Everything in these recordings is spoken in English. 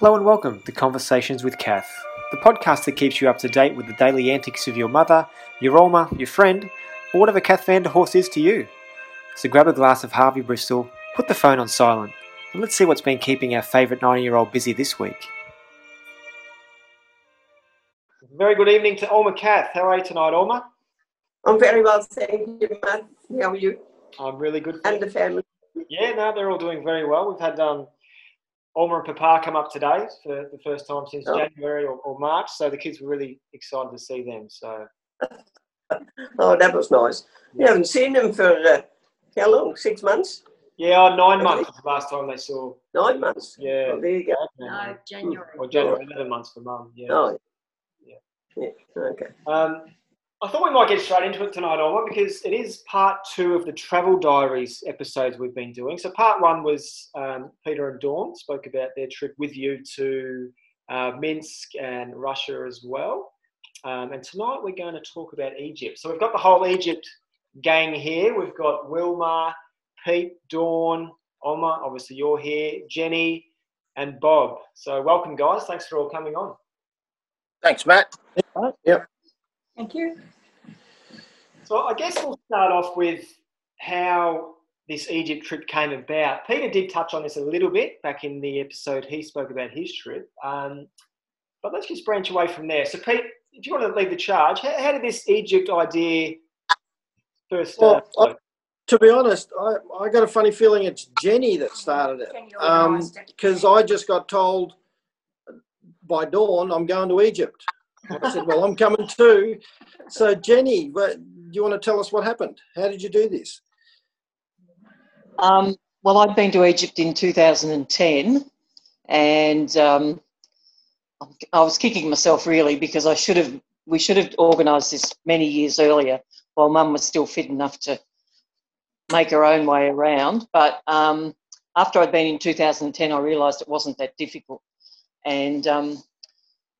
Hello and welcome to Conversations with Kath, the podcast that keeps you up to date with the daily antics of your mother, your Alma, your friend, or whatever Kath Vanderhorst is to you. So grab a glass of Harvey Bristol, put the phone on silent, and let's see what's been keeping our favourite 90 year old busy this week. Very good evening to Alma Kath. How are you tonight, Alma? I'm very well, thank you, Matt. How are you? I'm really good. And the family? Yeah, no, they're all doing very well. We've had um, Alma and Papa come up today for the first time since Oh. January or, or March, so the kids were really excited to see them. So Oh, that was nice. You haven't seen them for uh, how long? Six months? yeah, oh, nine months was the last time they saw. Nine months? Yeah, Oh, there you go. No, January. or January, eleven months for Mum. Yeah. Oh, Yeah. yeah. Okay. Um, I thought we might get straight into it tonight, Alma, because it is part two of the travel diaries episodes we've been doing. So part one was um, Peter and Dawn spoke about their trip with you to uh, Minsk and Russia as well. Um, and tonight we're going to talk about Egypt. So we've got the whole Egypt gang here. We've got Wilma, Pete, Dawn, Alma, obviously you're here, Jenny, and Bob. So welcome, guys. Thanks for all coming on. Thanks, Matt. Thank you. So I guess we'll start off with how this Egypt trip came about. Peter did touch on this a little bit back in the episode he spoke about his trip. Um, but let's just branch away from there. So, Pete, if you want to lead the charge, how, how did this Egypt idea first start? Well, To be honest, I, I got a funny feeling it's Jenny that started it. Jenny Um, it. Because I just got told by Dawn I'm going to Egypt. I said, well, I'm coming too. So, Jenny, do you want to tell us what happened? How did you do this? Um, well, I'd been to Egypt in 2010, and um, I was kicking myself really because I should have. We should have organised this many years earlier, while Mum was still fit enough to make her own way around. But um, after I'd been in 2010, I realised it wasn't that difficult, and um,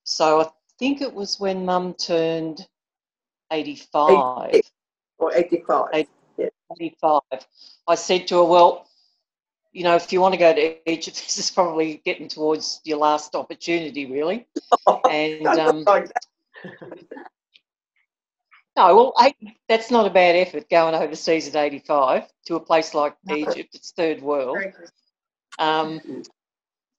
so I think it was when Mum turned 85. Or 85. Eight. 25. I said to her, Well, you know, if you want to go to Egypt, this is probably getting towards your last opportunity, really. And um, Like no, well, eight, that's not a bad effort going overseas at 85 to a place like No. Egypt. It's third world. Um,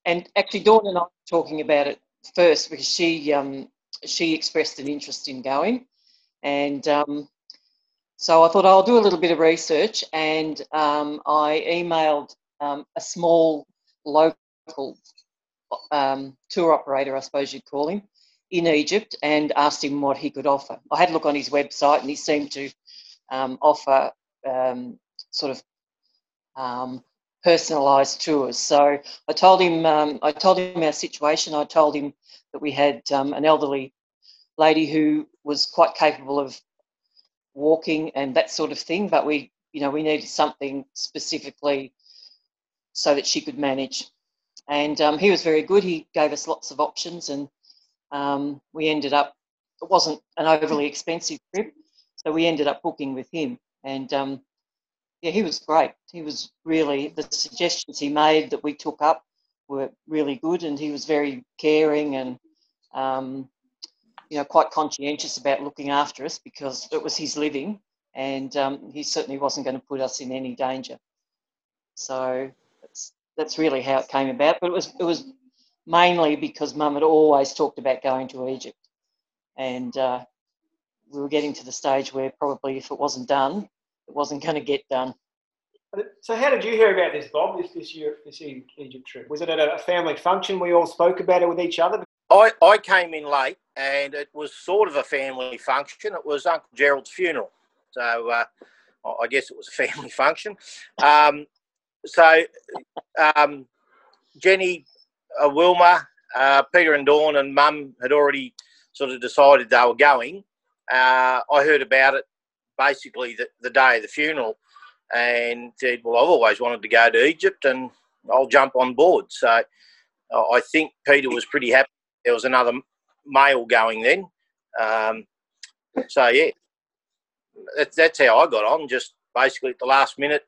and actually, Dawn and I were talking about it first because she um, she expressed an interest in going, and um, so I thought I'll do a little bit of research, and um, I emailed um, a small local um, tour operator, I suppose you'd call him, in Egypt, and asked him what he could offer. I had a look on his website, and he seemed to um, offer sort of personalised tours. So I told him, um, I told him our situation. I told him that we had um, an elderly lady who was quite capable of walking and that sort of thing, but we, you know, we needed something specifically so that she could manage. And um, he was very good. He gave us lots of options, and um, we ended up. It wasn't an overly expensive trip, so we ended up booking with him. And um, yeah, he was great. He was really the suggestions he made that we took up were really good, and he was very caring and um, you know quite conscientious about looking after us because it was his living, and um, he certainly wasn't going to put us in any danger. So that's that's really how it came about. But it was it was mainly because Mum had always talked about going to Egypt, and uh, we were getting to the stage where probably if it wasn't done, it wasn't going to get done. So, how did you hear about this, Bob? This this year, this Egypt trip was it at a family function? We all spoke about it with each other. I, I came in late and it was sort of a family function. It was Uncle Gerald's funeral. So uh, I guess it was a family function. Um, so um, Jenny, uh, Wilma, uh, Peter and Dawn and Mum had already sort of decided they were going. Uh, I heard about it basically the, the day of the funeral and said, well, I've always wanted to go to Egypt and I'll jump on board. So uh, I think Peter was pretty happy there was another male going then. Um, so yeah, that's that's how I got on. Just basically at the last minute,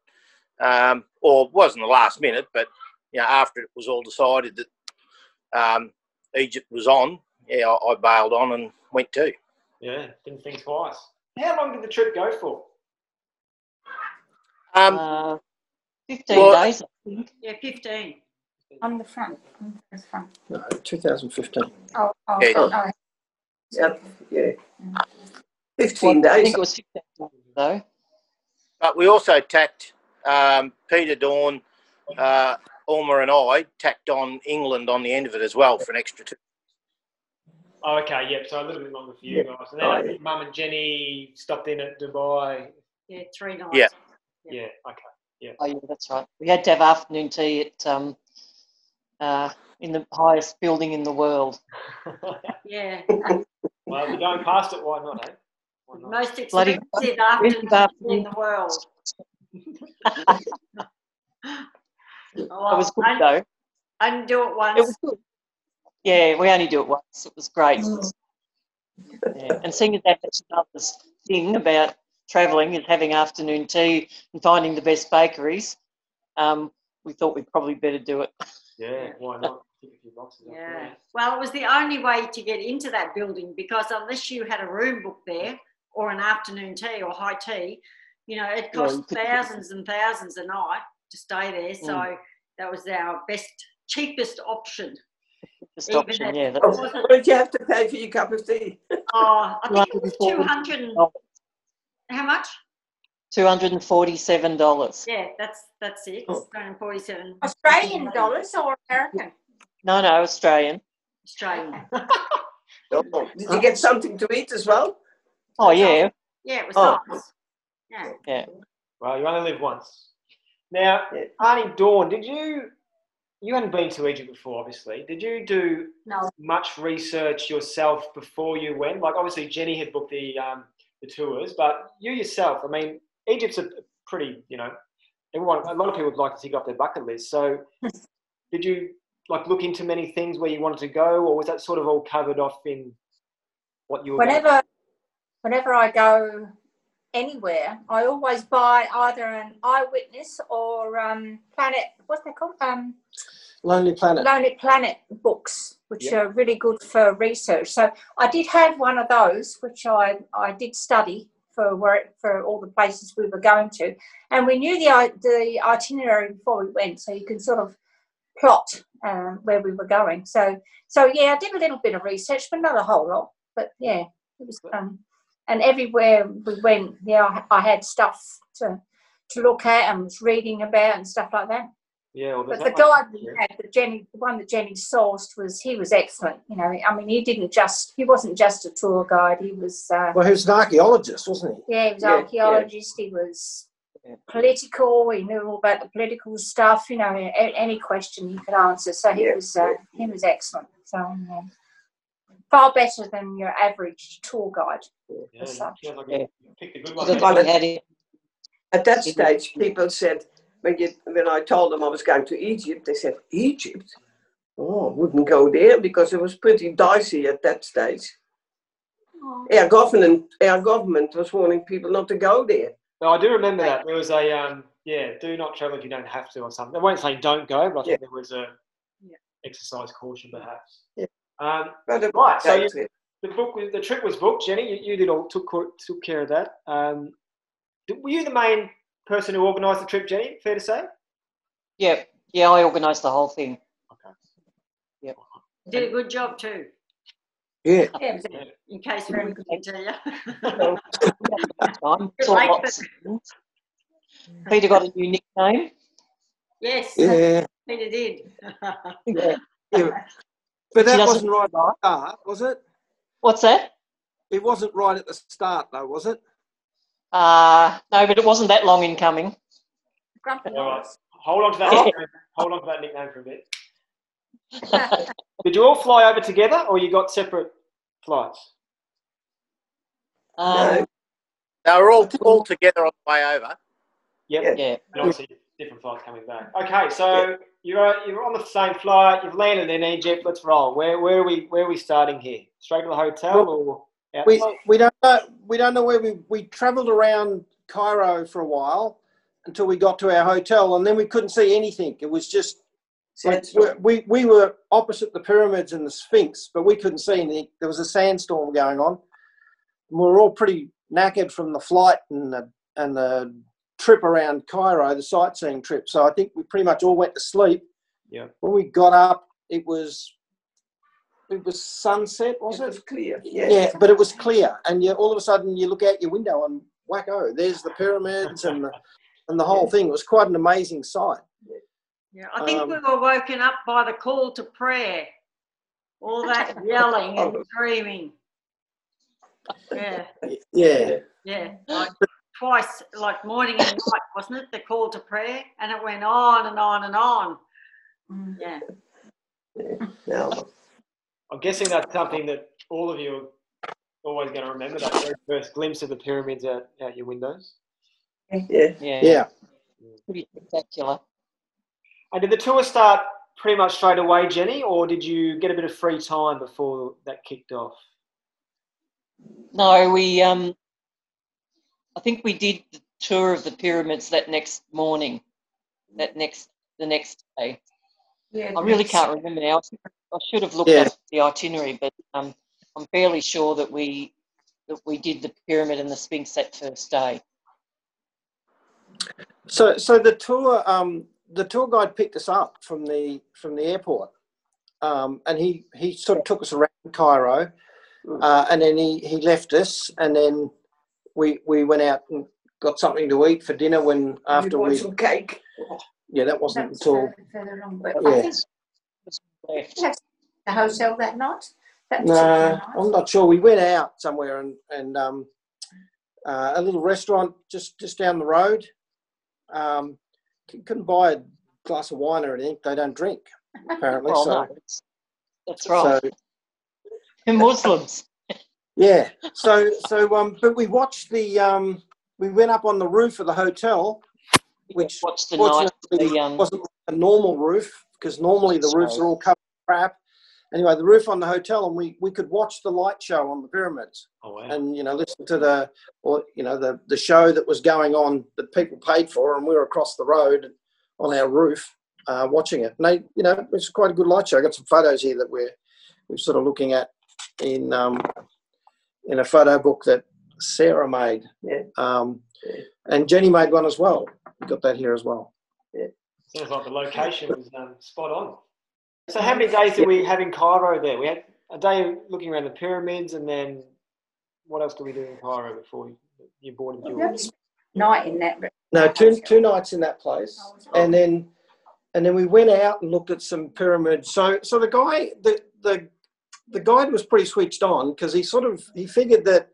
um, or wasn't the last minute, but you know after it was all decided that um, Egypt was on, yeah, I, I bailed on and went too. Yeah, didn't think twice. How long did the trip go for? Um, Uh, 15 Well- days, I think. Yeah, 15. On the front. On the front. No, 2015. Oh, oh, Yeah. oh. Yep, yeah. 15 Well, I think it was 15 days, though. but we also tacked um, Peter Dawn, uh, Alma, and I tacked on England on the end of it as well for an extra two. Oh, okay, yep. So a little bit longer for you Yeah. guys. And then Oh, yeah. Mum and Jenny stopped in at Dubai. Yeah, three nights. Yeah. Yeah, okay. Oh, yeah, that's right. We had to have afternoon tea at um, uh, in the highest building in the world. Yeah. well, if you're going past it, why not, eh? Why not? Most Bloody- expensive afternoon afternoon. in the world. It Oh, was good, I, though. I didn't do it once. It was good. Yeah, we only do it once. It was great. Mm. Yeah. And seeing as that that's another thing about travelling is having afternoon tea and finding the best bakeries, um, we thought we'd probably better do it. Yeah, why not? Tick a few boxes off, Yeah. Well, it was the only way to get into that building because unless you had a room booked there or an afternoon tea or high tea, you know, it cost you could- thousands and thousands a night to stay there. So Mm. that was our best, cheapest option. Just Even option, yeah. That's, wasn't- what did you have to pay for your cup of tea? Oh, I think it was 200. and- oh. How much? $247. Yeah, that's that's it. Oh. 247 Australian dollars or American? No, no, Australian. Australian. Oh, Did you get something to eat as well? Oh, yeah. Yeah, it was Oh. nice. Yeah. Well, you only live once. Now, Yeah. Arnie Dawn, did you? You hadn't been to Egypt before, obviously. Did you do No. much research yourself before you went? Like, obviously, Jenny had booked the um, the tours, but you yourself, I mean, Egypt's a pretty, you know, everyone, a lot of people would like to tick off their bucket list. So, did you like look into many things where you wanted to go, or was that sort of all covered off in what you were? Whenever, whenever I go anywhere, I always buy either an eyewitness or um, Planet. What's they called? Um, Lonely Planet. Lonely Planet books, which Yeah. are really good for research. So I did have one of those, which I, I did study for where, for all the places we were going to, and we knew the the itinerary before we went, so you can sort of plot um, where we were going. So so yeah, I did a little bit of research, but not a whole lot. But yeah, it was fun. And everywhere we went, yeah, I, I had stuff to to look at and was reading about and stuff like that. yeah, well, But the not much- guy we had, the Jenny, the one that Jenny sourced was he was excellent. You know, I mean, he didn't just he wasn't just a tour guide. He was uh, Well, he was an archaeologist, wasn't he? yeah, he was Yeah, archaeologist. He was Yeah. political. He knew all about the political stuff. You know, any question he could answer. So he Yeah, was uh, he was excellent. So yeah. Far better than your average tour guide. Yeah, as such. sounds like Yeah. you picked good one. Because there. we had it. At that stage, people said, when, you, when I told them I was going to Egypt, they said, Egypt? Oh, I wouldn't go there because it was pretty dicey at that stage. Our government, our government was warning people not to go there. No, I do remember that. There was a um, yeah, do not travel if you don't have to, or something. They weren't saying don't go, but I think there was a Yeah. exercise caution, perhaps. Yeah. Um, But Right, so you- the book, was, the trip was booked. Jenny, you, you did all took took care of that. Um, were you the main person who organised the trip, Jenny? Fair to say. Yeah, yeah, I organised the whole thing. Okay. Did a good job too, Yeah. Yeah, in case we couldn't tell you. Time. Good Saw like lots of things. Peter got a new nickname. yes, Yeah. Peter did. Yeah. yeah. But that wasn't right at the start, was it? What's that? It wasn't right at the start, though, was it? Uh, no, but it wasn't that long in coming. grumpy All right. Hold on to that. Nickname. Hold on to that nickname for a bit. Did you all fly over together, or you got separate flights? Um, They were all, all together on the way over. Yep. yeah. And obviously different flights coming back. Okay, so you're uh, you're on the same flight. You've landed in Egypt. Let's roll. Where where are we where are we starting here? Straight to the hotel or out? We, we don't know. We don't know where we we travelled around Cairo for a while until we got to our hotel, and then we couldn't see anything. It was just Like, we, we were opposite the pyramids and the Sphinx, but we couldn't see anything. There was a sandstorm going on. And We were all pretty knackered from the flight and the, and the trip around Cairo, the sightseeing trip. So I think we pretty much all went to sleep. Yeah. When we got up, it was it was sunset, was it it? was clear. Yeah, Yes. but it was clear, and you all of a sudden you look out your window and wacko, there's the pyramids and the and the whole thing. It was quite an amazing sight. Yeah, I think Um, we were woken up by the call to prayer. All that yelling and screaming. Yeah, Yeah, yeah. Like twice, like morning and night, wasn't it? The call to prayer, and it went on and on and on. Mm. Yeah. No. I'm guessing that's something that all of you are always going to remember that very first glimpse of the pyramids out, out your windows. Yeah. Yeah. yeah. Pretty spectacular. And did the tour start pretty much straight away, Jenny, or did you get a bit of free time before that kicked off? No, we um I think we did the tour of the pyramids that next morning. That next the next day. Yeah, I really can't remember now. I should have looked Yeah. up the itinerary, but um, I'm fairly sure that we that we did the pyramid and the Sphinx that first day. So, so the tour, um, the tour guide picked us up from the from the airport, um, and he he sort of took us around Cairo, uh, and then he he left us, and then we we went out and got something to eat for dinner when after you want we some cake? yeah that wasn't that's until further, further on. But Yeah. I think the hotel that night. That no, night. I'm not sure we went out somewhere and and um, uh, a little restaurant just just down the road. Um, c- couldn't buy a glass of wine or anything. They don't drink apparently. Well, so, no, that's, that's right. so They're Muslims. Yeah. So so um, but we watched the um, we went up on the roof of the hotel, which the night. The, um, wasn't a normal roof because normally the roofs are all covered with crap. Anyway, the roof on the hotel, and we we could watch the light show on the pyramids, Oh, wow. and you know listen to the or you know the the show that was going on that people paid for, and we were across the road on our roof uh, watching it. And they, you know, it was quite a good light show. I got some photos here that we're we're sort of looking at in um, in a photo book that Sarah made. Yeah. Um, and Jenny made one as well. We got that here as well. Sounds like the location was um, spot on. So, how many days did we have in Cairo there? We had a day looking around the pyramids, and then what else did we do in Cairo before you, you boarded We your? only spent a night in that. No, two two nights in that place, and then and then we went out and looked at some pyramids. So so the guy the the the guide was pretty switched on because he sort of he figured that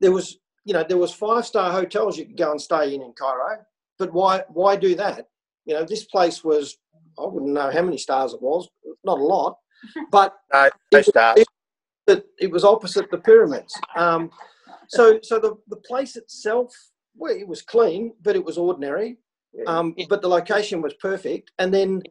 there was you know there was five star hotels you could go and stay in in Cairo, but why why do that? You know this place was I wouldn't know how many stars it was, not a lot, but No, no It- stars. it- that it was opposite the pyramids. Um, so, so the, the place itself, well, it was clean, but it was ordinary. Um, Yeah. but the location was perfect. And then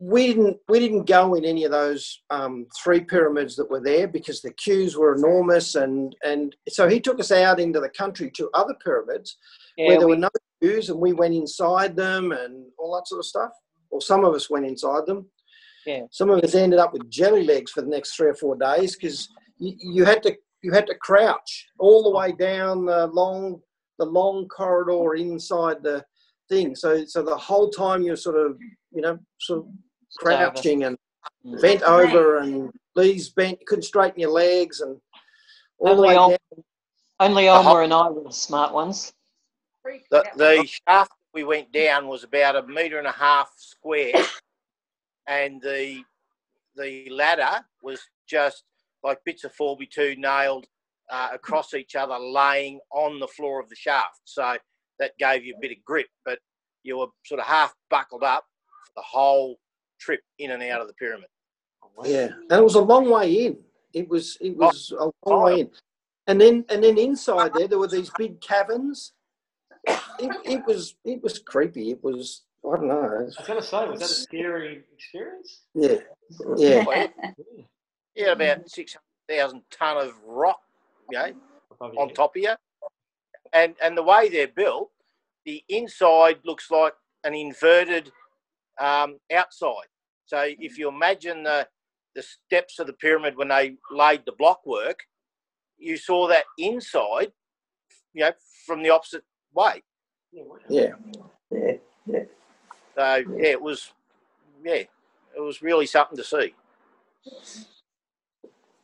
we didn't we didn't go in any of those um, three pyramids that were there because the queues were enormous. And and so he took us out into the country to other pyramids where there we, were no queues, and we went inside them and all that sort of stuff. Or some of us went inside them. Yeah. Some of us ended up with jelly legs for the next three or four days because you, you had to you had to crouch all the way down the long the long corridor inside the thing. So so the whole time you're sort of you know sort of crouching and Mm. bent over and knees bent. Couldn't straighten your legs and all the only, way Al- down. only Uh-huh. And I were the smart ones. The, the shaft we went down was about a metre and a half square, and the the ladder was just like bits of 4x2 nailed uh, across each other, laying on the floor of the shaft. So that gave you a bit of grip, but you were sort of half buckled up for the whole trip in and out of the pyramid. Oh, yeah, and it was a long way in. It was it oh, was a long way oh. in, and then and then inside there there were these big caverns. It, it was it was creepy. It was I don't know. I was going to say, was that a scary experience? Yeah, yeah, Well, about 600,000 tonne of rock, you know, Above on head. top of you. And and the way they're built, the inside looks like an inverted um, outside. So if you imagine the the steps of the pyramid when they laid the block work, you saw that inside, you know, from the opposite way. Yeah. Yeah. Yeah. So yeah, it was, yeah, it was really something to see.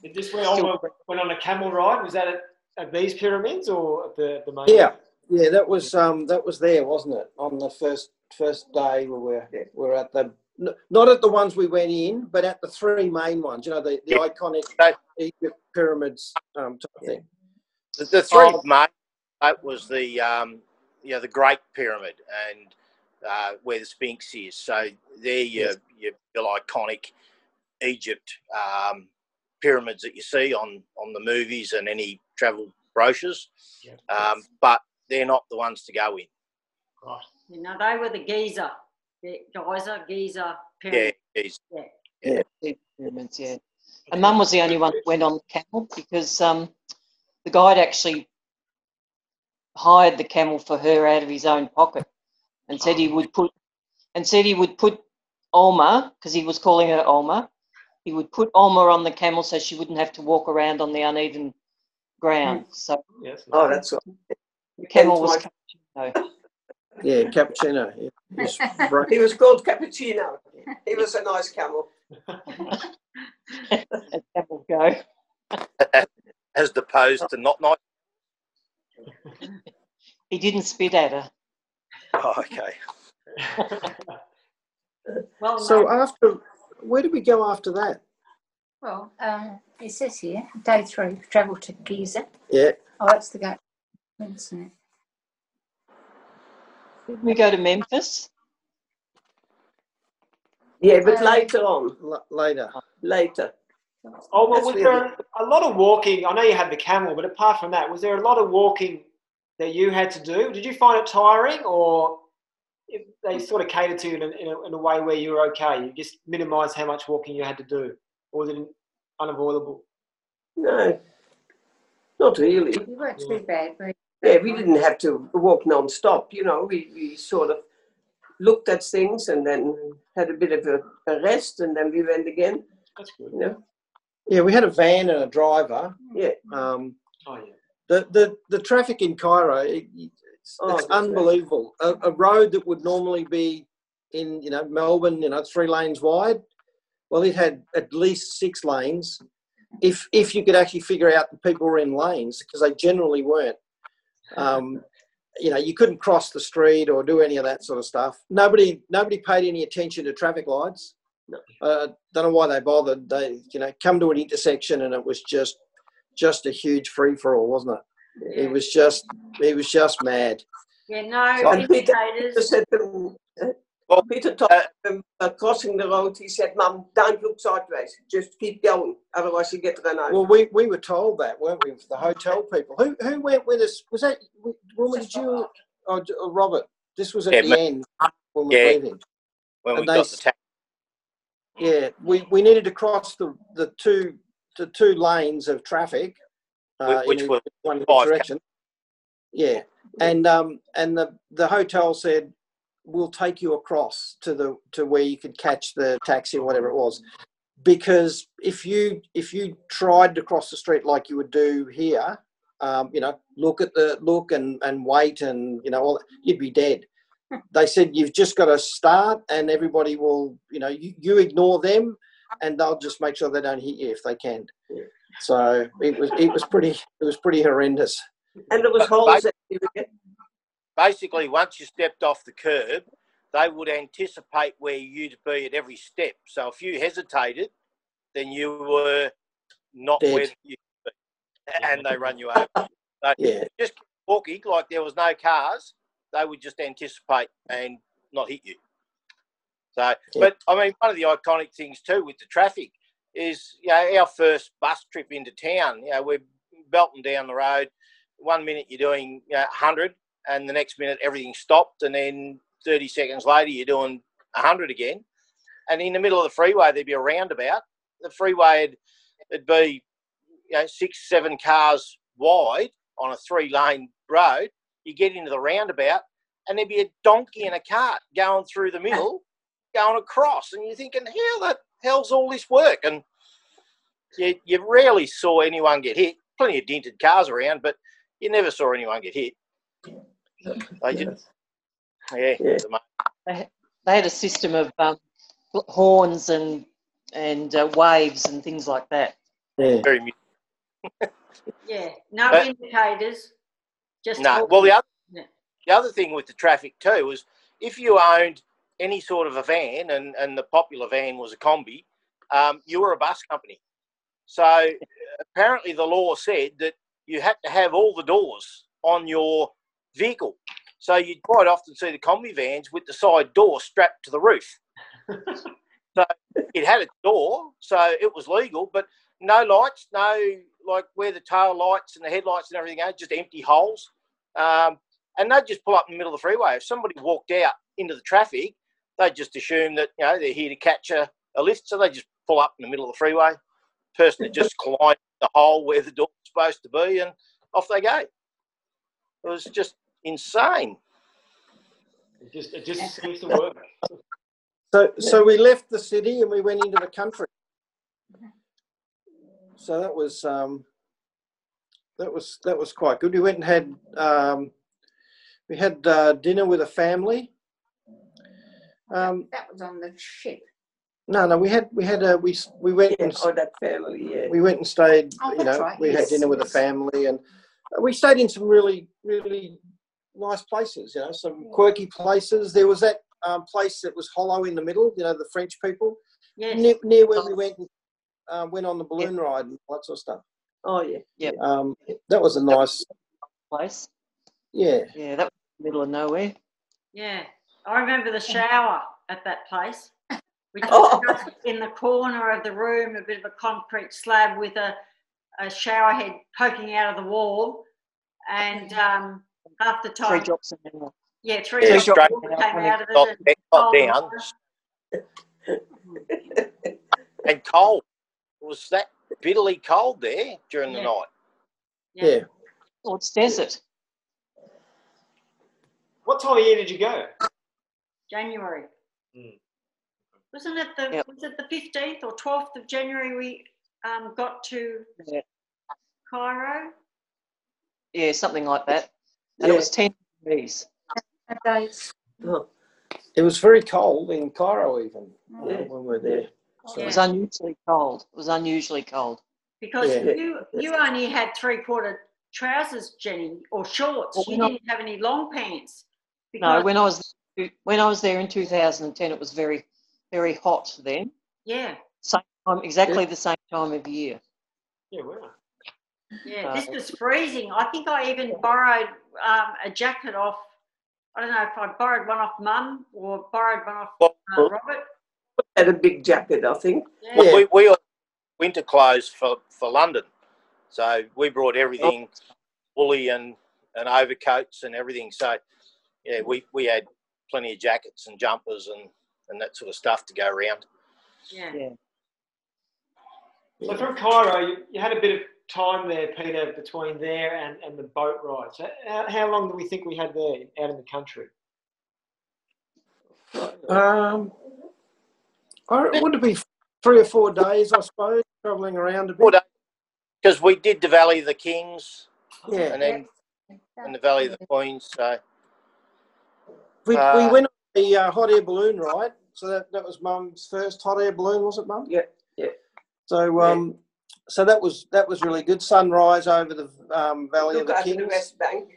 Is this where Olma went on a camel ride? Was that at, at these pyramids or at the, the main? Yeah. Yeah, that was um that was there, wasn't it? On the first first day we were we were at the not at the ones we went in, but at the three main ones. You know, the, the Yeah. iconic. Egypt pyramids um type thing. The, the three Oh. main that was the um, you know the Great Pyramid and uh, where the Sphinx is. So they're your Yes. your, your iconic Egypt um, pyramids that you see on on the movies and any travel brochures. Yeah. Um, but they're not the ones to go in. Right. You know, they were the Giza, the Giza, Giza Yeah, pyramid. it's- the pyramids, yeah. And Mum was the only one that went on the camel because um, the guide actually hired the camel for her out of his own pocket, and said he would put and said he would put Olma because he was calling her Olma. He would put Olma on the camel so she wouldn't have to walk around on the uneven ground. So Yes. Oh, that's all. The camel was Hence cappuccino. Yeah, cappuccino. Yeah. Just bro- He was called Cappuccino. He was a nice camel. as camels go. as opposed to not nice. He didn't spit at her. Oh, okay. Well, So no, after where did we go after that? Well, um, it says here, day three, travel to Giza. Yeah. Oh, that's the go. Isn't? Didn't we go to Memphis? Yeah, but later on, L- later. later. Oh, well, That's was really- there a lot of walking? I know you had the camel, but apart from that, was there a lot of walking that you had to do? Did you find it tiring, or they sort of catered to you in a, in a, in a way where you were okay? You just minimised how much walking you had to do, or was it unavoidable? No, not really. We weren't too bad. We, Yeah, we didn't have to walk non-stop. You know, we, we sort of looked at things and then had a bit of a, a rest, and then we went again. That's good. You know, Yeah, we had a van and a driver. yeah. Um, Oh yeah. the, the, the traffic in Cairo, it, it's, Oh, it's unbelievable. A, a road that would normally be in, you know, Melbourne, you know, three lanes wide. Well, it had at least six lanes. If if you could actually figure out the people were in lanes, because they generally weren't. Um, you know, you couldn't cross the street or do any of that sort of stuff. Nobody nobody paid any attention to traffic lights. No. Uh, don't know why they bothered. They, you know, come to an intersection and it was just just a huge free for all, wasn't it? It was just it was just mad. yeah, no So- And Peter- indicators. Peter said to him, uh, Well, Peter told him uh, crossing the road. He said, "Mum, don't look sideways. Just keep going. Otherwise, you get run over." Well, we, we were told that, weren't we, the hotel people? Who who went with us? Was that woman? Did you or, or Robert? This was at Yeah, the me- end when we were Yeah. leaving. When we they got the s- taxi. Yeah, we, we needed to cross the, the two the two lanes of traffic, uh, Which in were one each five direction. Yeah, and um and the the hotel said we'll take you across to the to where you could catch the taxi or whatever it was, because if you if you tried to cross the street like you would do here, um, you know, look at the look and and wait and you know all that, you'd be dead. They said you've just got to start, and everybody will, you know, you, you ignore them, and they'll just make sure they don't hit you if they can. So it was it was pretty it was pretty horrendous. and there was But- holes everywhere. Basically, once you stepped off the curb, they would anticipate where you'd be at every step. So if you hesitated, then you were not Dead. where you and they run you over. So Yeah, just walking like there was no cars. They would just anticipate and not hit you. So, but I mean, one of the iconic things too with the traffic is, you know, our first bus trip into town. You know, we're belting down the road. One minute you're doing you know, 100, and the next minute everything stopped, and then 30 seconds later you're doing 100 again. And in the middle of the freeway there'd be a roundabout. The freeway would be you know six, seven cars wide on a three-lane road. You get into the roundabout, and there'd be a donkey and a cart going through the middle, going across, and you're thinking, how the hell's all this work? And you, you rarely saw anyone get hit. Plenty of dented cars around, but you never saw anyone get hit. They just, yeah, Yeah. it's. They had a system of um, horns and and uh, waves and things like that. Yeah. very mu- Yeah, no But- indicators. Just No, talk- well, the other, Yeah. the other thing with the traffic too was if you owned any sort of a van, and, and the popular van was a Kombi, um, you were a bus company. So apparently the law said that you had to have all the doors on your vehicle. So you'd quite often see the Kombi vans with the side door strapped to the roof. so it had a door, so it was legal, but no lights, no like where the tail lights and the headlights and everything are, just empty holes. Um, and they'd just pull up in the middle of the freeway. If somebody walked out into the traffic, they'd just assume that you know they're here to catch a, a lift, so they just pull up in the middle of the freeway. Person would just climb the hole where the door's supposed to be, and off they go. It was just insane. It just it just seems to work. So, so we left the city and we went into the country. So that was um, that was that was quite good. We went and had um, we had uh, dinner with a family. Um, That was on the ship. no, no, we had we had a we we went Yeah, and oh, that family, yeah. we went and stayed. Oh, you that's know, right, we had dinner with a family and we stayed in some really really nice places. You know, some quirky places. There was that um, place that was hollow in the middle. You know, the French people Yes. near, near where we went uh, went on the balloon ride and all that sort of stuff. Oh, yeah. Yeah. Um, that was a nice, Place. yeah. Yeah, that was in the middle of nowhere. Yeah, I remember the shower at that place, which Oh. was just in the corner of the room, a bit of a concrete slab with a, a shower head poking out of the wall, and um, half the Three time, drops an hour. yeah, three Yeah, drops straight of water came out of Top, it. top and down cold and cold. It was that bitterly cold there during the night. Yeah. Oh, it's desert. What time of year did you go? January. Mm. Wasn't it the Yep. was it the fifteenth or twelfth of January we um, got to Yeah. Cairo? Yeah, something like that. And Yeah. it was 10 degrees. Days. Oh, It was very cold in Cairo, even you know, Yeah. when we were there. So, It was unusually cold. It was unusually cold. Because Yeah. you you only had three quarter trousers, Jenny, or shorts. Well, you not- didn't have any long pants. No, when I was when I was there in 2010, it was very, very hot then. yeah, Same time, exactly the same time of year. Yeah, wow. yeah, Uh, this was freezing. I think I even borrowed um, a jacket off. I don't know if I borrowed one off Mum or borrowed one off Well, uh, Robert. had a big jacket, I think. Yeah. Yeah. we, we all winter clothes for, for London. So we brought everything woolly and, and overcoats and everything. So yeah, we, we had plenty of jackets and jumpers and, and that sort of stuff to go around. yeah. Yeah. So from Cairo, you, you had a bit of time there, Peter, between there and, and the boat ride. So how, how long do we think we had there out in the country? um, I, would it be three or four days, I suppose, travelling around a Four bit? Because we did the Valley of the Kings Yeah. and then and the Valley of the Queens. So We, we Uh, went on the uh, hot air balloon ride. So that, that was Mum's first hot air balloon, was it, Mum? Yeah, yeah. So um, so that was that was really good. Sunrise over the um, Valley Look of the out to the Kings, West Bank.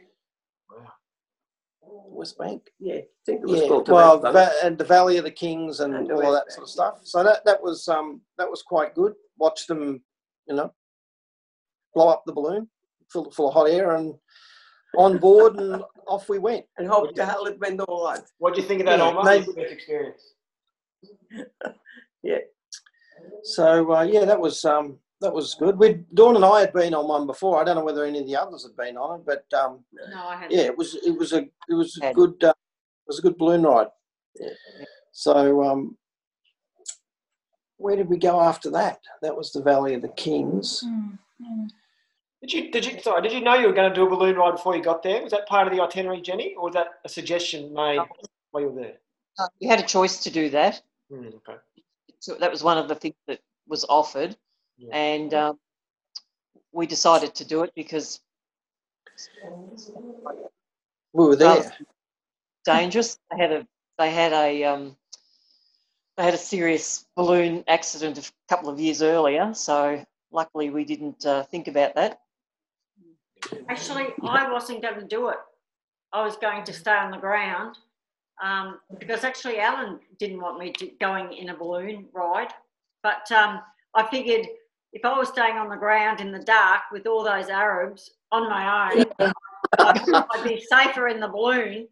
West Bank. Yeah, I think it was Yeah, called well, West va- and the Valley of the Kings and, And the all of West that sort of stuff. So that that was um that was quite good. Watch them, you know, blow up the balloon, fill it full of hot air, and on board, and off we went. And hope to hell it went all right. What do you think of that, Yeah, Omar? maybe- Best experience. Yeah. So uh, yeah, that was um that was good. We Dawn and I had been on one before. I don't know whether any of the others had been on it, but um No, I hadn't. yeah, it was it was a it was a good uh, it was a good balloon ride. Yeah. So um, where did we go after that? That was the Valley of the Kings. Mm, mm. Did you did you sorry, did you know you were going to do a balloon ride before you got there? Was that part of the itinerary, Jenny, or was that a suggestion made while you were there? Uh, We had a choice to do that. Mm, okay. So that was one of the things that was offered, Yeah. and um, we decided to do it because We were there. dangerous. They had a they had a um, they had a serious balloon accident a couple of years earlier, so luckily we didn't uh, think about that. Actually, I wasn't going to do it. I was going to stay on the ground um, because actually Alan didn't want me to going in a balloon ride. But um, I figured if I was staying on the ground in the dark with all those Arabs on my own, I'd, I'd be safer in the balloon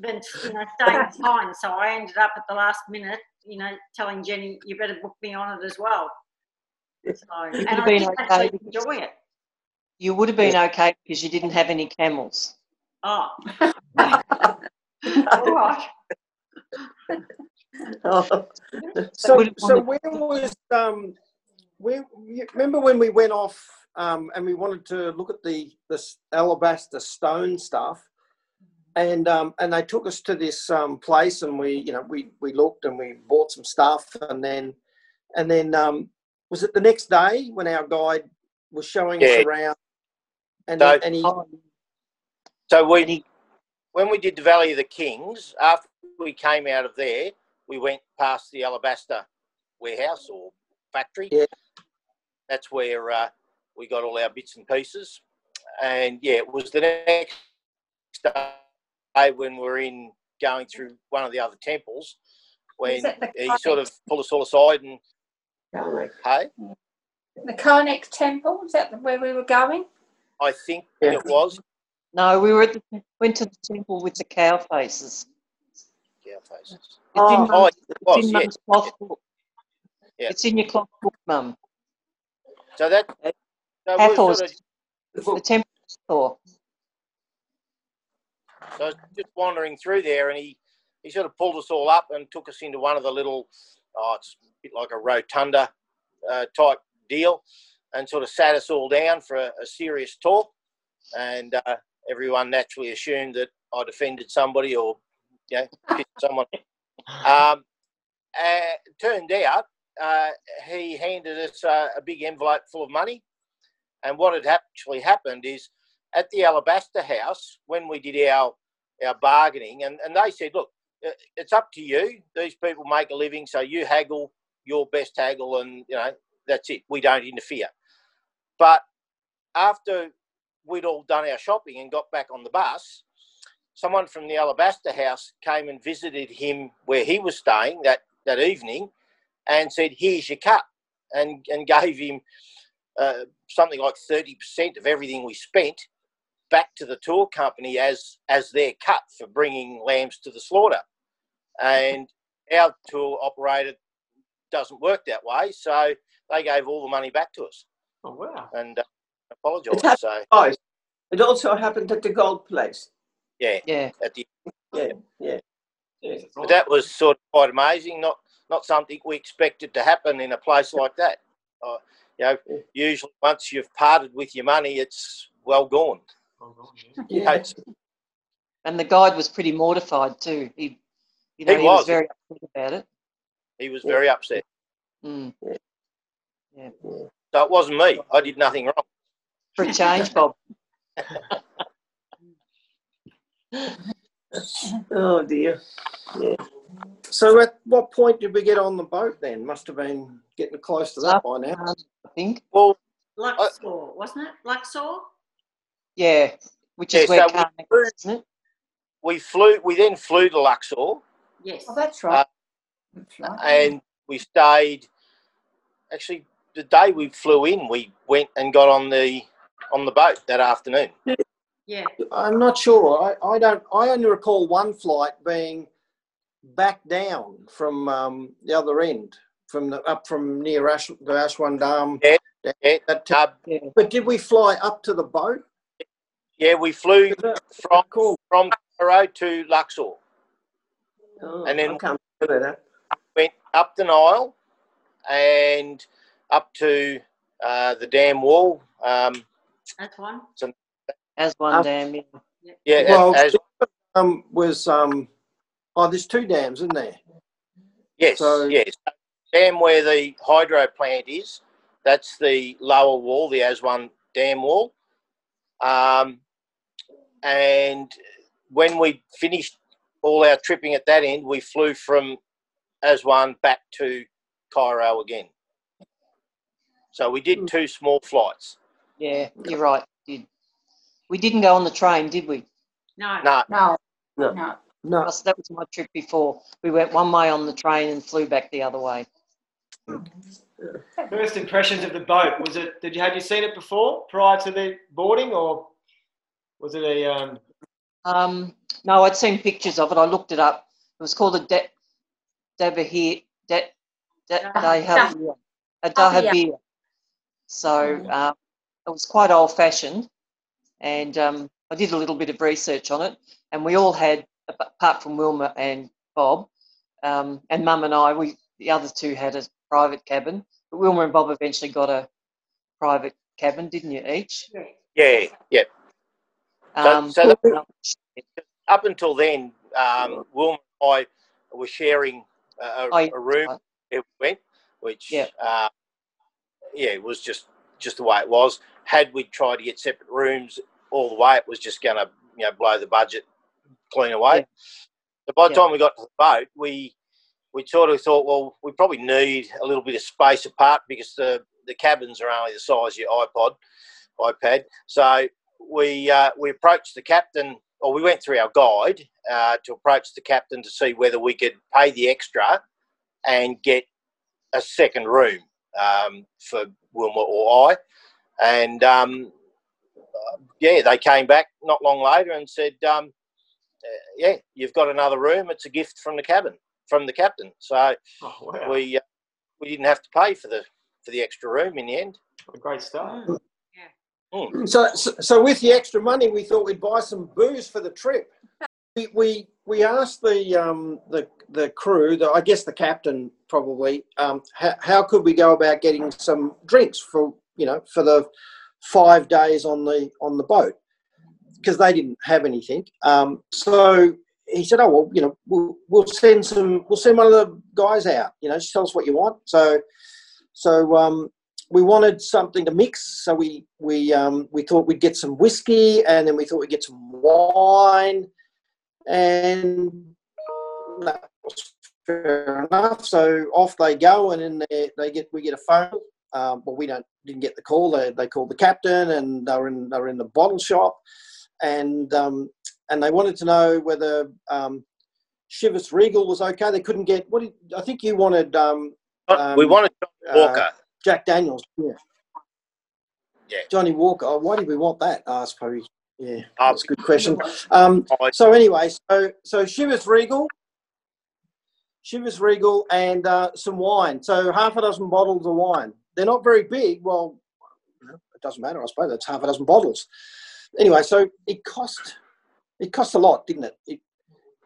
than you know staying behind. So I ended up at the last minute, you know, telling Jenny, "You better book me on it as well." So, and I been did okay enjoy it. You would have been okay because you didn't have any camels. Oh, all right. Oh, So, Would- so where was um, You remember when we went off um, and we wanted to look at the this alabaster stone stuff, and um, and they took us to this um, place, and we you know we we looked and we bought some stuff, and then and then um, was it the next day when our guide was showing Yeah. us around, and So- and he So we, he, when we did the Valley of the Kings, after we came out of there, we went past the Alabaster warehouse or factory. Yeah. That's where uh, we got all our bits and pieces. And yeah, it was the next day when we we're in going through one of the other temples when that the he sort of pulled us all aside and hey, The Karnak Temple, is that where we were going? I think Yeah. it was. no, we were at the, went to the temple with the cow faces. Yeah, faces. It's Oh. in, Oh, Mum's- it it's was, in yeah. Mum's cloth book. Yeah. It's in your cloth book, Mum. So that we were sort of the temple store. So I was just wandering through there, and he, he sort of pulled us all up and took us into one of the little, oh, it's a bit like a rotunda uh, type deal, and sort of sat us all down for a, a serious talk. And uh, everyone naturally assumed that I'd offended somebody or, you know, someone. Um, uh, turned out uh, he handed us uh, a big envelope full of money. And what had actually happened is at the Alabaster House, when we did our our bargaining, and, and they said, look, it's up to you. These people make a living, so you haggle your best haggle, and you know that's it. We don't interfere. But after we'd all done our shopping and got back on the bus, someone from the Alabaster House came and visited him where he was staying that that evening, and said, "Here's your cut," and and gave him uh, something like thirty percent of everything we spent back to the tour company as as their cut for bringing lambs to the slaughter. And our tour operator doesn't work that way, so they gave all the money back to us Oh wow. and uh, It apologised. So Guys, it also happened at the gold place. yeah, Yeah. at the, Yeah, yeah. Yes, that's but that was sort of quite amazing. Not not something we expected to happen in a place like that. Uh, you know, usually once you've parted with your money, it's well gone. Yeah. You know, And the guide was pretty mortified too. He, you know, He he, was. was. very upset about it. he was very upset. Mm. So it wasn't me. I did nothing wrong. For a change, Bob. Oh dear. Yeah. So at what point did we get on the boat then? Must have been getting close to that by now. Um, I think. Well, Luxor, wasn't it? Luxor? Yeah. Which Yeah, is where so we- Karnak is, isn't it? we flew. We then flew to Luxor, Yes. Oh, that's right. That's right. and we stayed. Actually, the day we flew in, we went and got on the on the boat that afternoon. Yeah. I'm not sure. I, I don't. I only recall one flight being back down from um, the other end, from the up from near Ash, the Ashwan Dam. Yeah. That- Yeah, that- uh, Yeah. but did we fly up to the boat? yeah, we flew that from cool? from Cairo to Luxor. Oh, And then- I can't remember that. Went up the Nile and up to uh, the dam wall. Um, That's one. As one Um, dam. Yeah. yeah, Well, as, um, was um, oh, there's two dams, isn't there? Yes, So- yes. Dam where the hydro plant is, that's the lower wall, the Aswan dam wall. Um, and when we finished all our tripping at that end, we flew from Aswan back to Cairo again. So we did two small flights. Yeah, you're right. Did we didn't go on the train, did we? No. No, No, No. no. No, That's- That was my trip before. We went one way on the train and flew back the other way. First impressions of the boat was it? Did you had you seen it before prior to the boarding, or was it a? Um, Um, no, I'd seen pictures of it. I looked it up. It was called a de- Davahir, de- de- Dah- a Dahavir. Dahavir. So um, it was quite old fashioned, and um, I did a little bit of research on it. And we all had, apart from Wilma and Bob, um, and Mum and I, we the other two had a private cabin. But Wilma and Bob eventually got a private cabin, didn't you? Each. yeah, yeah. So- Um, so the- Up until then, um, Wilma and I were sharing a, a, Oh, a room it went, which Yeah. uh, yeah, it was just just the way it was. Had we tried to get separate rooms all the way, it was just going to you know blow the budget clean away. Yeah. But by the Yeah. time we got to the boat, we we sort of thought, well, we probably need a little bit of space apart because the the cabins are only the size of your iPod, iPad. So we uh, we approached the captain, or we went through our guide uh, to approach the captain to see whether we could pay the extra and get a second room um, for Wilma or I. And um, yeah, they came back not long later and said, um, uh, "Yeah, you've got another room. It's a gift from the cabin, from the captain." So oh wow, we uh, we didn't have to pay for the for the extra room in the end. what a great start. Mm. So, so, so with the extra money, we thought we'd buy some booze for the trip. We we, we asked the um the the crew, the, I guess the captain probably, um, how, how could we go about getting some drinks for you know for the five days on the on the boat because they didn't have anything. Um, so he said, "Oh well, you know, we'll, we'll send some. We'll send one of the guys out. You know, just tell us what you want." So, so um, we wanted something to mix, so we we um, we thought we'd get some whiskey, and then we thought we'd get some wine, and that was fair enough. So off they go, and then they, they get we get a phone. Um, well, we don't didn't get the call. They, they called the captain, and they were in they were in the bottle shop, and um, and they wanted to know whether um, Chivas Regal was okay. They couldn't get what did, I think you wanted um, we Um, wanted Johnny uh, Walker. Jack Daniels. Yeah. Yeah. Johnnie Walker. Oh, why did we want that? I suppose. Yeah, Uh, that's a good question. Um, so anyway, so so Chivas Regal, Chivas Regal, and uh, some wine. So half a dozen bottles of wine. They're not very big. Well, it doesn't matter. I suppose That's half a dozen bottles. Anyway, so it cost it cost a lot, didn't it? it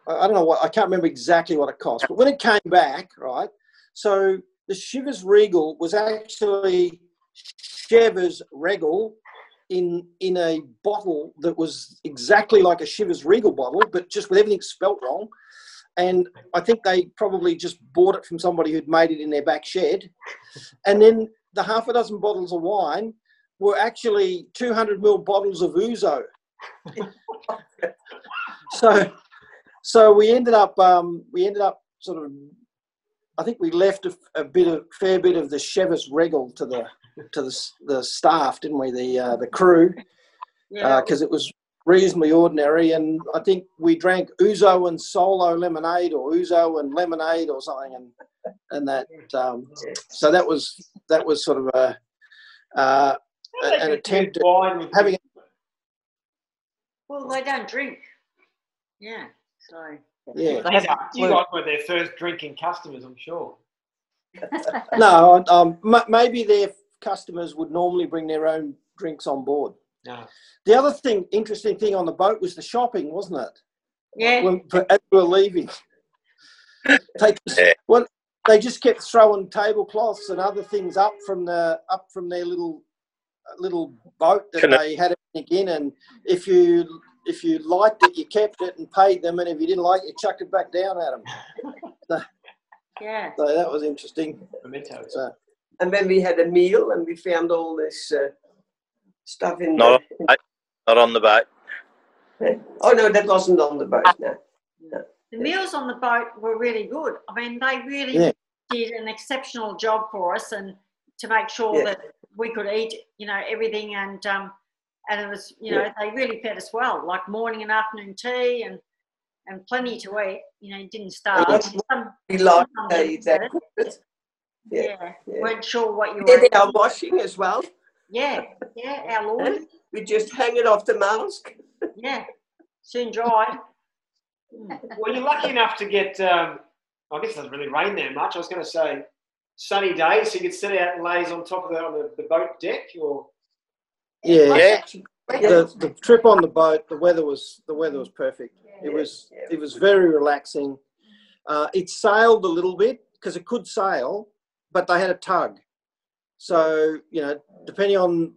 I don't know what I can't remember exactly what it cost, but when it came back, right? So the Chivas Regal was actually Chivas Regal in in a bottle that was exactly like a Chivas Regal bottle, but just with everything spelt wrong. And I think they probably just bought it from somebody who'd made it in their back shed. And then the half a dozen bottles of wine were actually 200 ml bottles of ouzo. so, so we ended up um, we ended up sort of I think we left a, a bit of fair bit of the Chivas Regal to the to the, the staff, didn't we? The uh, the crew Yeah. because it was reasonably ordinary. And I think we drank ouzo and solo lemonade, or ouzo and lemonade, or something, and and that. Um, so that was that was sort of a uh, an attempt at wine with having. well, they don't drink. Yeah. So. Yeah, They have You guys were their first drinking customers, I'm sure. no, um, maybe their customers would normally bring their own drinks on board. No. The other thing, interesting thing on the boat was the shopping, wasn't it? Yeah. when, as we were leaving. They just, Yeah. well, they just kept throwing tablecloths and other things up from the up from their little little boat that Canoe. they had it in, and if you if you liked it, you kept it and paid them, and if you didn't like it, you chucked it back down at them. Yeah. So that was interesting. Mementos. So, And then we had a meal and we found all this uh, stuff in No. the. Not on the boat. Oh no, that wasn't on the boat. No. The meals on the boat were really good. I mean, they really Yeah. did an exceptional job for us and to make sure Yeah. that we could eat, you know, everything and um, and it was, you know, they really fed us well, like morning and afternoon tea and and plenty to eat. You know, you didn't starve. Some, We like some they, didn't they get it. Yeah. yeah, yeah. weren't sure what you Yeah, were. they are washing as well. Yeah, yeah, our Lord. We just hang it off the mask. Yeah, soon dried. Well, you're lucky enough to get. Um, I guess it doesn't really rain there much. I was going to say sunny days, so you could sit out and laze on top of the on the, the boat deck, or yeah, Yeah. the, the trip on the boat, the weather was the weather was perfect. It was yeah. it was very relaxing. Uh, it sailed a little bit because it could sail, but they had a tug. So you know, depending on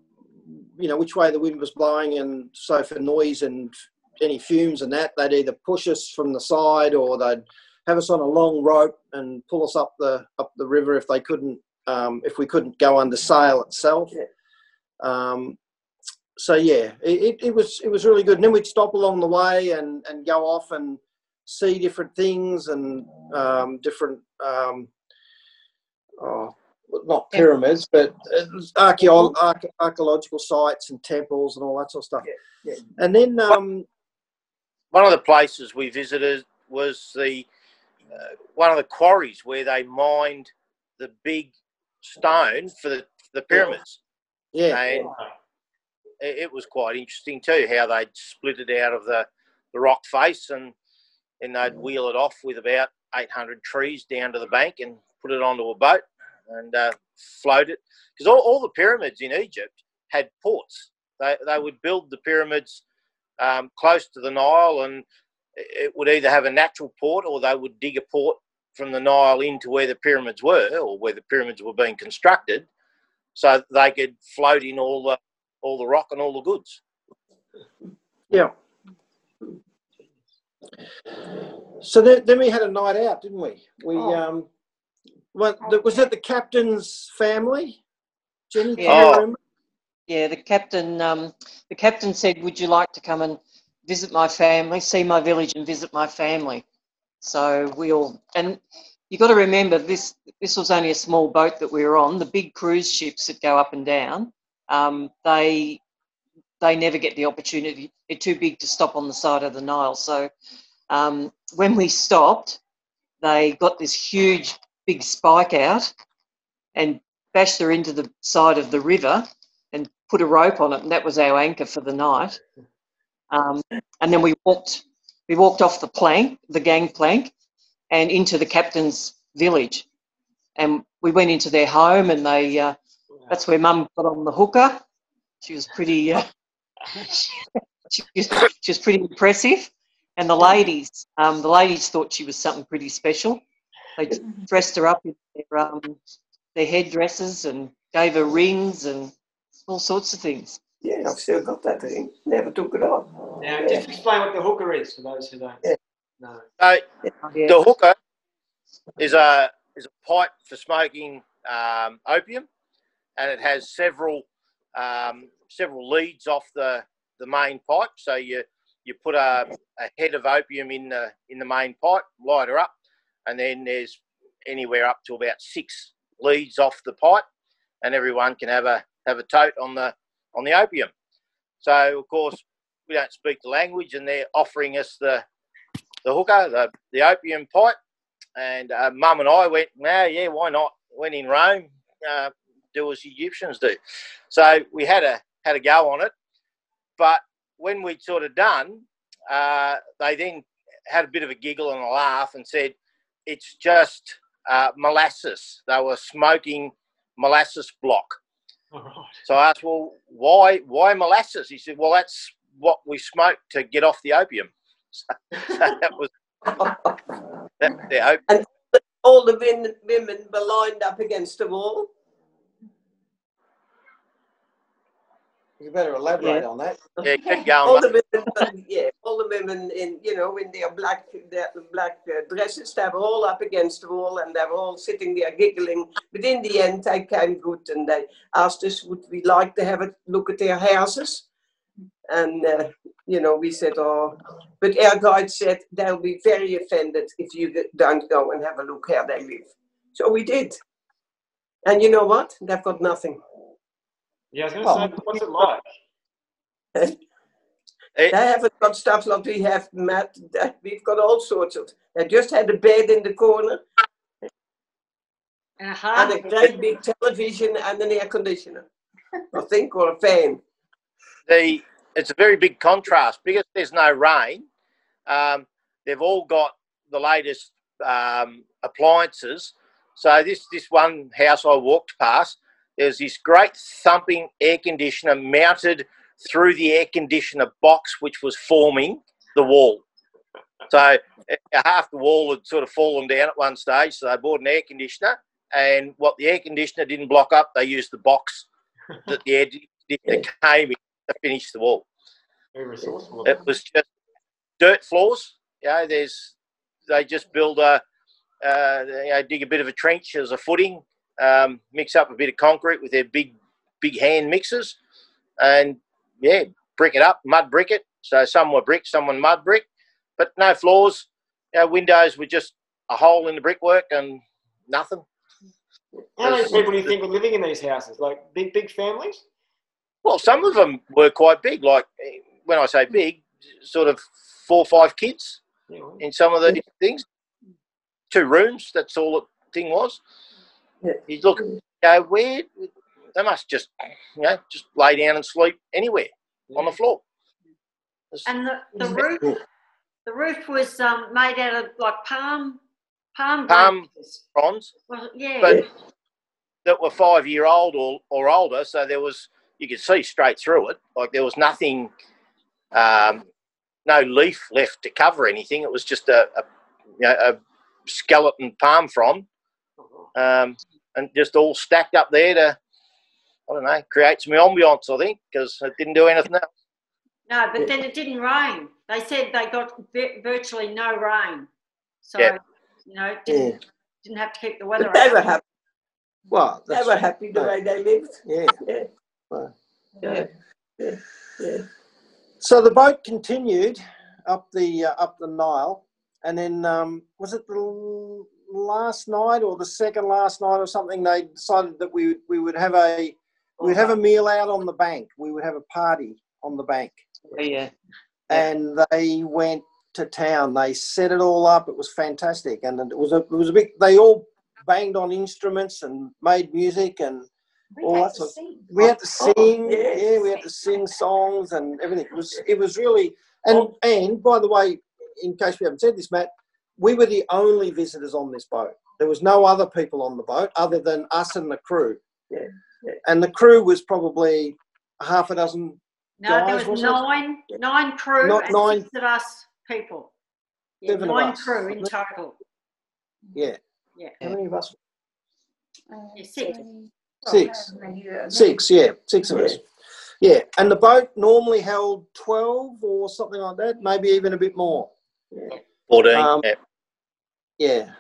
you know which way the wind was blowing, and so for noise and any fumes and that, they'd either push us from the side or they'd have us on a long rope and pull us up the up the river if they couldn't um, if we couldn't go under sail itself. Yeah. Um, so yeah, it, it, was it was really good. And then we'd stop along the way and, and go off and see different things and um, different um, oh, not pyramids, but it was archaeo- arch- archaeological sites and temples and all that sort of stuff. Yeah, yeah. And then um, One of the places we visited was the uh, one of the quarries where they mined the big stone for the, the pyramids. yeah, And it, it was quite interesting too how they'd split it out of the, the rock face and then they'd wheel it off with about 800 trees down to the bank and put it onto a boat and uh, float it. Because all, all the pyramids in Egypt had ports. They, they would build the pyramids um, close to the Nile and it would either have a natural port or they would dig a port from the Nile into where the pyramids were or where the pyramids were being constructed so they could float in all the all the rock and all the goods. yeah. So then, then we had a night out, didn't we? We Oh. um, what was that the captain's family? Jenny, Yeah. you Oh. remember? Yeah, the captain. Um, the captain said, "Would you like to come and visit my family, see my village, and visit my family?" So we all and you got to remember this. This was only a small boat that we were on. The big cruise ships that go up and down, um, they they never get the opportunity. They're too big to stop on the side of the Nile. So um, when we stopped, they got this huge big spike out and bashed her into the side of the river and put a rope on it, and that was our anchor for the night. Um, and then we walked, we walked off the plank, the gangplank, and into the captain's village. And we went into their home, and they uh, that's where Mum got on the hookah. She was pretty, uh, she, was, she was pretty impressive. And the ladies, um, the ladies thought she was something pretty special. They dressed her up in their, um, their headdresses and gave her rings and all sorts of things. Yeah, I've still got that thing. Never took it off. now just explain what the hookah is for those who don't Yeah. know. So Yeah. the hookah is a is a pipe for smoking um, opium, and it has several um, several leads off the, the main pipe. So you you put a, a head of opium in the in the main pipe, light her up, and then there's anywhere up to about six leads off the pipe, and everyone can have a have a tote on the on the opium. So of course we don't speak the language, and they're offering us the the hookah, the, the opium pipe, and uh, Mum and I went, no, yeah, why not? Went in Rome, uh, do as Egyptians do. So we had a had a go on it, but when we'd sort of done, uh, they then had a bit of a giggle and a laugh and said, it's just uh, molasses. They were smoking molasses block. All right. So I asked, well, why why molasses? He said, well, that's what we smoke to get off the opium. So, so that was that, the opium. All the women were lined up against the wall. You better elaborate on that. Yeah, keep all going. the women, yeah, all the women in you know in their black their black uh, dresses, they were all up against the wall and they were all sitting there giggling. But in the end, they came good and they asked us would we like to have a look at their houses, and uh, you know we said oh, but our guide said they'll be very offended if you don't go and have a look how they live. So we did, and you know what? They've got nothing. Yeah, I was going to say, what's it like? They haven't got stuff like we have, Matt. We've got all sorts of. They just had a bed in the corner And a and a great big television and an air conditioner, I think, or a fan. the it's a very big contrast because there's no rain. Um, they've all got the latest um, appliances. So this this one house I walked past, there's this great thumping air conditioner mounted through the air conditioner box, which was forming the wall. So eh, half the wall had sort of fallen down at one stage. So they bought an air conditioner, and what the air conditioner didn't block up, they used the box that the air conditioner came in to finish the wall. Very resourceful. It was just dirt floors. You know, there's they just build a uh, you know, dig a bit of a trench as a footing, um, mix up a bit of concrete with their big big hand mixers, and yeah, brick it up, mud brick it. So some were brick, some were mud brick, but no floors. Know, windows were just a hole in the brickwork and nothing. How many people do you think were living in these houses? Like big, big families? Well, some of them were quite big. Like when I say big, sort of four or five kids. Yeah, in some of the things. Two rooms, that's all the thing was. Yeah. You look, go, where? They must just, you know, just lay down and sleep anywhere on the floor. It's- And the, the roof, the roof was um, made out of like palm, palm Palm. branches. bronze, Well, yeah. but that were five year old or, or older, so there was, you could see straight through it. Like there was nothing, um, no leaf left to cover anything. It was just a, a, you know, a skeleton palm frond. Um, and just all stacked up there to, I don't know, create some ambiance, I think, because it didn't do anything else. no, but then it didn't rain. They said they got virtually no rain. So, Yeah. you know, didn't, didn't have to keep the weather But they out. were happy. Well, They that's, were happy the way they lived. yeah. Yeah. Well, Yeah. Yeah. Yeah. So the boat continued up the uh, up the Nile, and then um, was it the l- last night or the second last night or something? They decided that we would- we would have a we would have a meal out on the bank. We would have a party on the bank, Yeah. and they went to town. They set it all up. It was fantastic, and it was a it was a big. They all banged on instruments and made music and We All had that to sort sing. we had to Oh, sing. yes. Yeah, we had to sing songs and everything. It was it was really and and by the way, in case we haven't said this, Matt, we were the only visitors on this boat. There was no other people on the boat other than us and the crew. Yeah, yeah. And the crew was probably half a dozen. No, there guys, was wasn't it? nine, nine crew Not and nine- six of us people. Yeah, Seven of nine us, crew in total. Yeah. Yeah. How many of us? Yeah, six. Six. Six. Six. Yeah, six of us. Yeah, and the boat normally held twelve or something like that, maybe even a bit more. 14. Um, yeah. Yeah.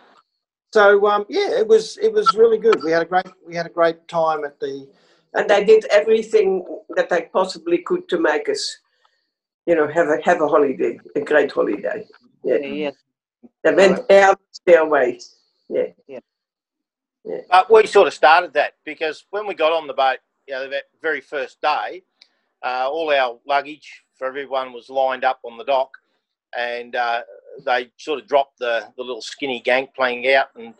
So um, yeah, it was it was really good. We had a great we had a great time at the And they did everything that they possibly could to make us, you know, have a have a holiday, a great holiday. Yeah. Yeah. yeah. They went out their way. Yeah. Yeah. yeah. But we sort of started that because when we got on the boat, you know, that very first day, uh, all our luggage for everyone was lined up on the dock, and uh, they sort of dropped the, the little skinny gangplank out and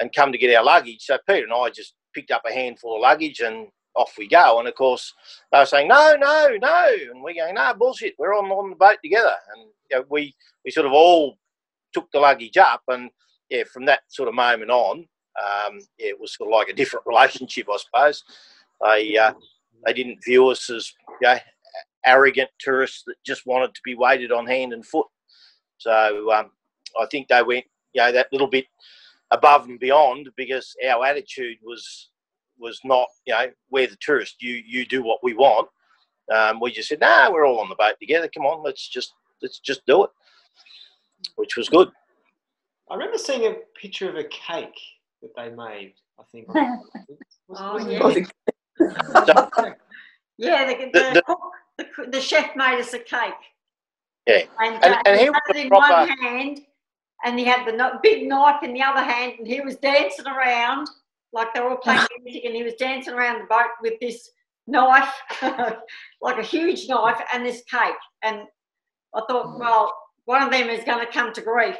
and come to get our luggage. So Peter and I just picked up a handful of luggage and off we go. And of course, they were saying no, no, no, and we're going no bullshit. We're on on the boat together, and you know, we we sort of all took the luggage up, and yeah, from that sort of moment on, um, yeah, it was sort of like a different relationship, I suppose. They uh, they didn't view us as you know, arrogant tourists that just wanted to be waited on hand and foot. So um, I think they went, you know, that little bit above and beyond because our attitude was was not, you know, we're the tourist. You you do what we want. Um, we just said, "Nah, we're all on the boat together. Come on, let's just let's just do it," which was good. I remember seeing a picture of a cake that they made. I think. Oh, yeah. Yeah, the, the, The- the- cook, the, the chef made us a cake. Yeah. And, And- uh, and he he was had a it in proper- one hand, and he had the big knife in the other hand, and he was dancing around like they were all playing music, and he was dancing around the boat with this knife, like a huge knife, and this cake. And I thought, well, one of them is going to come to grief,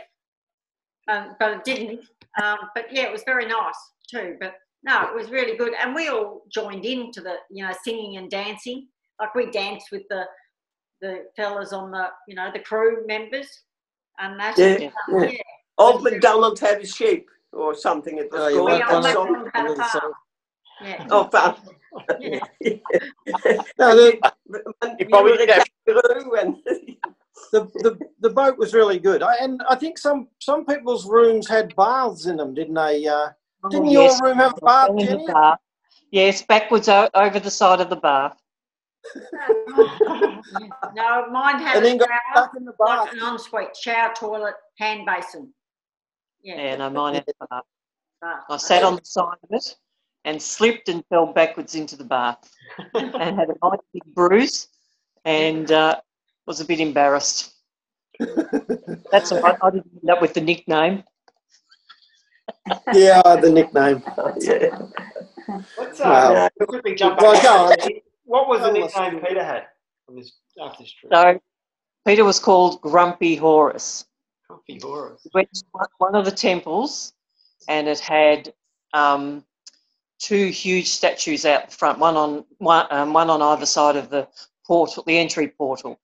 um, but it didn't. Um, but yeah, it was very nice too. But no, it was really good, and we all joined in to the, you know, singing and dancing. Like we danced with the the fellas on the, you know, the crew members, and that. Yeah, um, yeah. Old MacDonald had a sheep or something. at the Oh, yeah, called. We Well, all well, had a farm. Yeah. oh, farm. Yeah. No, the, And You you probably did have- and the, the, the boat was really good. I, and I think some, some people's rooms had baths in them, didn't they? Uh, didn't Oh, your yes. room have a bath, In the Jenny? bath. Yes, backwards o- over the side of the bath. No, mine had And then a got shower, stuck in the bath. like an ensuite shower, toilet, hand basin. Yeah. Yeah, no, mine had a bath. but- I sat on the side of it and slipped and fell backwards into the bath and had a nice big bruise and uh, was a bit embarrassed. That's all right. I didn't end up with the nickname. Yeah, the nickname. yeah. Let's Wow. uh, quickly jump Well, back. go on. What was the nickname Peter had on this after this trip? So Peter was called Grumpy Horus. Grumpy Horus. We went to one- one of the temples and it had um, two huge statues out the front, one on one, um, one on either side of the portal, the entry portal,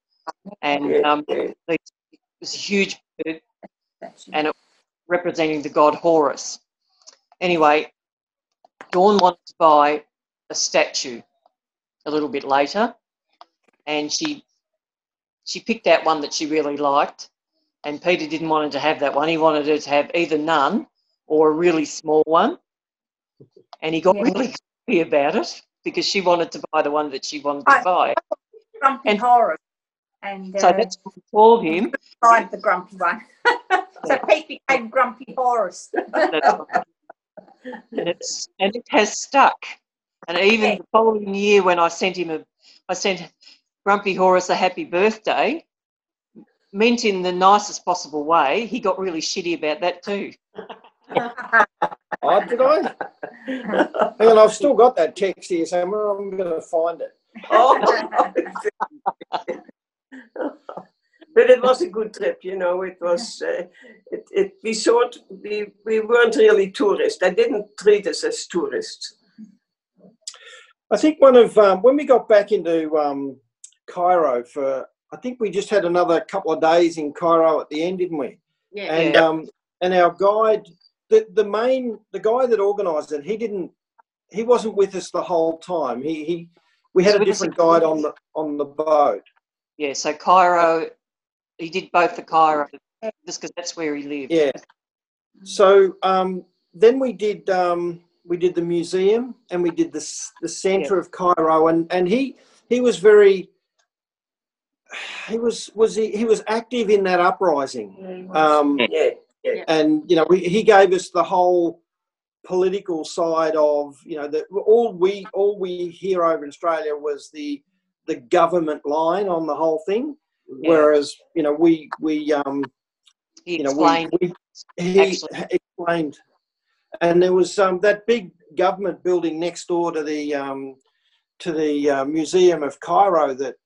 and um, yeah. it was a huge bird and it representing the god Horus. Anyway, Dawn wanted to buy a statue a little bit later, and she she picked out one that she really liked, and Peter didn't want her to have that one. He wanted her to have either none or a really small one, and he got Yeah. really happy about it because she wanted to buy the one that she wanted to I- buy. grumpy And- horror. And So uh, that's what we called him. tried the grumpy one. so Pete became grumpy Horace. And it's and it has stuck. And even the following year, when I sent him a, I sent Grumpy Horace a happy birthday, meant in the nicest possible way. He got really shitty about that too. Oh, did I? Hang on, I've still got that text here somewhere. I'm going to find it. Oh. but it was a good trip, you know. It was. Uh, it, it. We thought we we weren't really tourists. They didn't treat us as tourists. I think one of um, when we got back into um, Cairo for, I think we just had another couple of days in Cairo at the end, didn't we? Yeah. And um, and our guide, the the main the guy that organised it, he didn't, he wasn't with us the whole time. He he, we had So a different a- guide on the on the boat. Yeah, so Cairo, he did both the Cairo, just because that's where he lived. Yeah. So um, then we did um, we did the museum and we did the the centre of Cairo and and he he was very he was was he, he was active in that uprising um, Yeah. and you know we, he gave us the whole political side of you know that all we all we hear over in Australia was the the government line on the whole thing Yeah. whereas you know we we um He you know, explained. we, we, he actually. explained, and there was um, that big government building next door to the um, to the uh, Museum of Cairo. That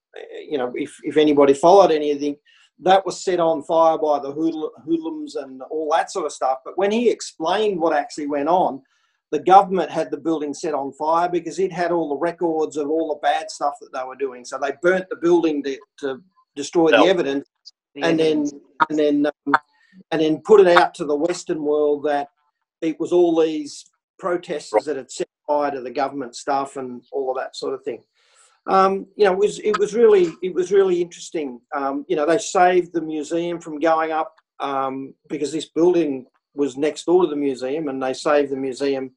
you know, if if anybody followed anything, that was set on fire by the hoodlums and all that sort of stuff. But when he explained what actually went on, the government had the building set on fire because it had all the records of all the bad stuff that they were doing. So they burnt the building to, to destroy No. the evidence the and then and then um, and then put it out to the Western world that it was all these protesters that had set fire to the government stuff and all of that sort of thing. Um, you know, it was it was really it was really interesting. Um, you know, they saved the museum from going up um, because this building was next door to the museum, and they saved the museum.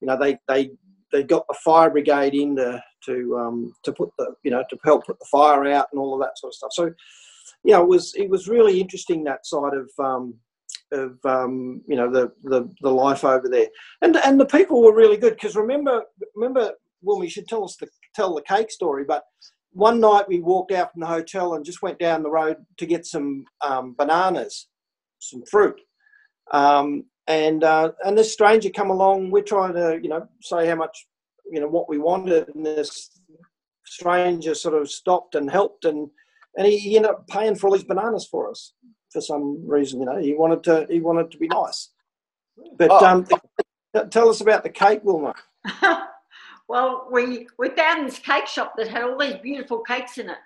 You know, they they they got the fire brigade in to to um, to put the you know to help put the fire out and all of that sort of stuff. So yeah, it was it was really interesting that side of um, of um, you know the, the the life over there, and and the people were really good because remember remember well we should tell us the tell the cake story, but one night we walked out from the hotel and just went down the road to get some um, bananas, some fruit. Um, and uh, and this stranger come along. We're trying to you know say how much you know what we wanted, and this stranger sort of stopped and helped, and and he, ended up paying for all these bananas for us for some reason. You know, he wanted to he wanted to be nice. But Oh. um, tell us about the cake, Wilma. well, we we found this cake shop that had all these beautiful cakes in it,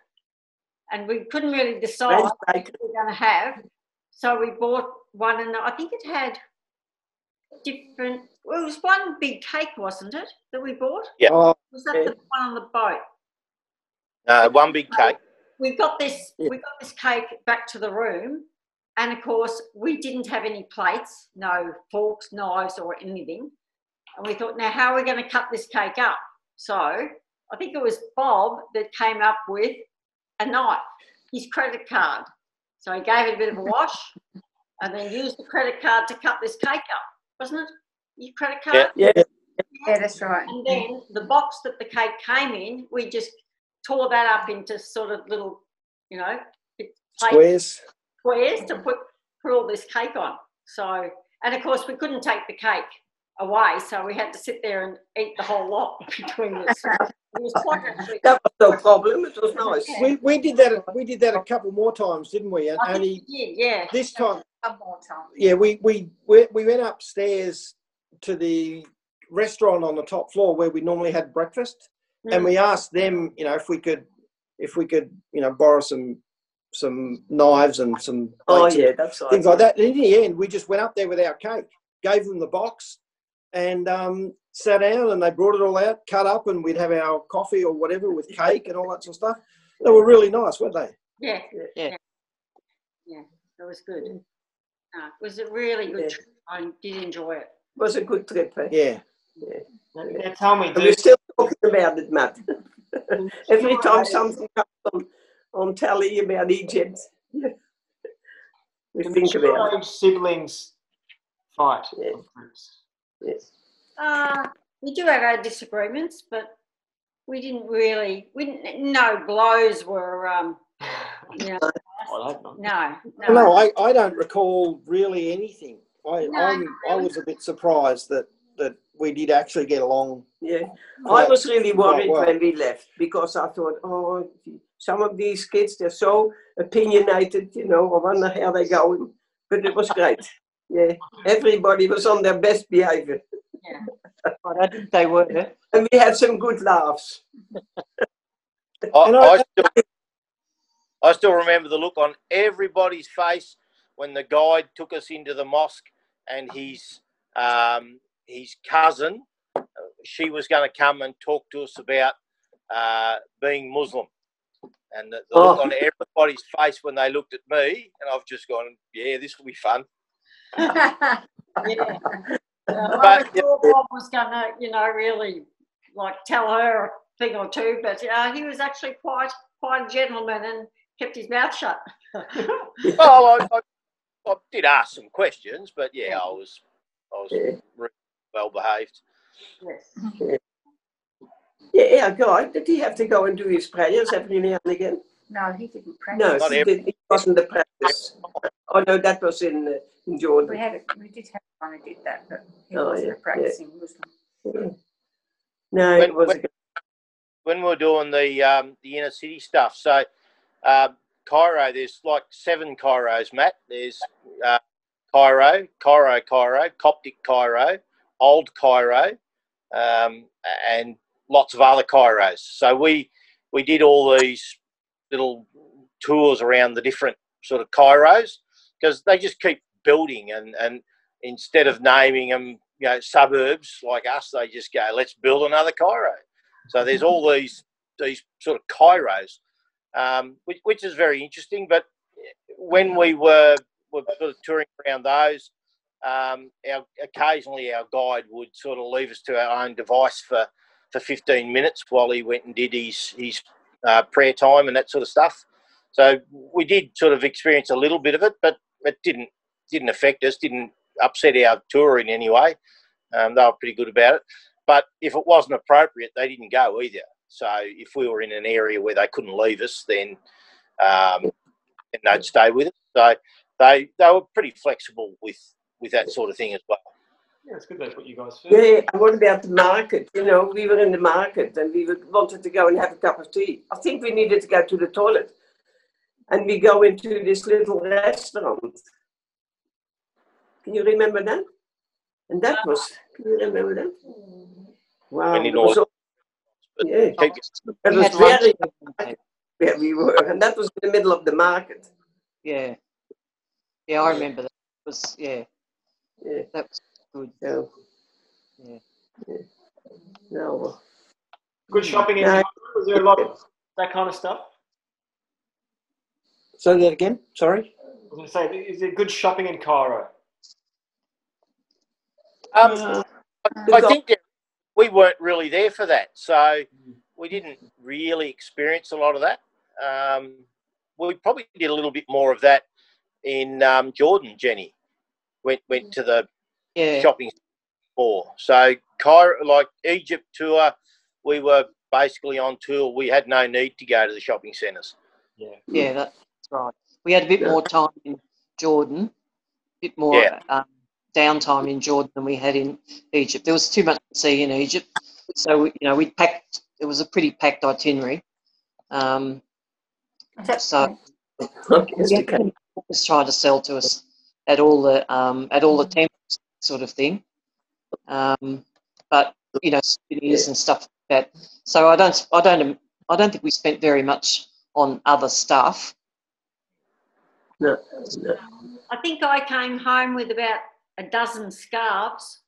and we couldn't really decide what bacon. we were going to have. So we bought one, and I think it had different. Well, it was one big cake, wasn't it, that we bought? Yeah. Oh, Was that Yeah. the one on the boat? No, one big cake. we got this Yeah. we got this cake back to the room and of course we didn't have any plates no forks knives or anything and we thought now how are we going to cut this cake up so i think it was bob that came up with a knife his credit card so he gave it a bit of a wash and then used the credit card to cut this cake up wasn't it your credit card Yeah. Yeah. Yeah, that's right. and then the box that the cake came in we just tore that up into sort of little you know plates squares. Squares to put put all this cake on. So, and of course, we couldn't take the cake away, so we had to sit there and eat the whole lot between us. It was quite. That was no problem. It was nice. We, we did that. We did that a couple more times, didn't we? And only we did, yeah. this time, One more time. yeah, we we we we went upstairs to the restaurant on the top floor where we normally had breakfast, and Mm. we asked them, you know, if we could if we could, you know, borrow some some knives and some Oh yeah, that's right. things like that. And in the end, we just went up there with our cake, gave them the box, and um, sat down, and they brought it all out, cut up, and we'd have our coffee or whatever with cake and all that sort of stuff. They were really nice, weren't they? Yeah, Yeah. yeah, yeah. It was good. No, it was a really good Yeah. trip. I did enjoy it. It was a good trip. Eh? Yeah. Now tell me, And do, we're still talking about it, Matt. Every time something comes on, on telly about Egypt, we do think about it. siblings fight? Yeah. on trips? Yes. Uh, we do have our disagreements, but we didn't really, we didn't, no blows were, um, you know, I no, No, no. I, I don't recall really anything. I No, I'm, not I was a bit surprised that that we did actually get along. Yeah, I was really worried well. when we left because I thought, oh, some of these kids they're so opinionated, you know. I wonder how they're going, but it was great. Yeah, everybody was on their best behavior, But I think they were. and we had some good laughs. I, I, I- still, I still remember the look on everybody's face when the guide took us into the mosque and his um, his cousin, uh, she was going to come and talk to us about uh, being Muslim. And the, the look Oh. on everybody's face when they looked at me, and I've just gone, yeah, this will be fun. Yeah. Uh, I But- thought Bob was gonna, you know, really like tell her a thing or two, but uh, he was actually quite quite a gentleman and kept his mouth shut. Well, I, I, I did ask some questions, but yeah, I was I was Yeah. re- well behaved. yes. Yeah, our guy, did he have to go and do his prayers every now and again? No, he didn't practice. No, Not he, every- did, he wasn't the practice. Oh no, that was in uh, in We had, a- we did have one who did that, but he Oh, wasn't yeah, a practicing Muslim. No, When- it was. when- when we were doing the um, the inner city stuff. So um, Cairo, there's like seven Cairos, Matt. There's uh, Cairo, Cairo, Cairo, Coptic Cairo, Old Cairo, um, and lots of other Cairos. So we we did all these little tours around the different sort of Cairos because they just keep building and and instead of naming them you know suburbs like us they just go let's build another Cairo so there's all these these sort of Cairos, um, which, which is very interesting. But when we were, were sort of touring around those, um, our, occasionally our guide would sort of leave us to our own device for, for 15 minutes while he went and did his, his uh, prayer time and that sort of stuff. So we did sort of experience a little bit of it, but it didn't didn't affect us, didn't upset our tour in any way. Um, they were pretty good about it. But if it wasn't appropriate, they didn't go either. So if we were in an area where they couldn't leave us, then um, they'd stay with us. So they they were pretty flexible with with that sort of thing as well. Yeah, it's good they put you guys first. Yeah, and what about the market? You know, we were in the market and we were- wanted to go and have a cup of tea. I think we needed to go to the toilet. And we go into this little restaurant. Can you remember that? And that was, can you remember that? Wow, When you it was all- yeah, it We was very where we were, and that was in the middle of the market. Yeah. Yeah, I remember that. It was yeah, Yeah, that was good. so. Yeah. yeah. No, Good shopping in No. Was there a lot of that kind of stuff? Say that again. Sorry. I was going to say, is there good shopping in Cairo? Um, uh, I think we weren't really there for that, so we didn't really experience a lot of that. Um, we probably did a little bit more of that in um, Jordan. Jenny went went to the Yeah. shopping more. So Cairo, like Egypt tour, we were basically on tour. We had no need to go to the shopping centres. Yeah. Yeah, that's right. We had a bit Yeah. more time in Jordan, a bit more Yeah. um, downtime in Jordan than we had in Egypt. There was too much to see in Egypt, so we, you know we packed. It was a pretty packed itinerary. Um, So- I guess we can- was trying to sell to us at all the um, at all the temples, sort of thing. Um, but you know, souvenirs and stuff like that. So I don't, I don't, I don't think we spent very much on other stuff. no, no. I think I came home with about a dozen scarves.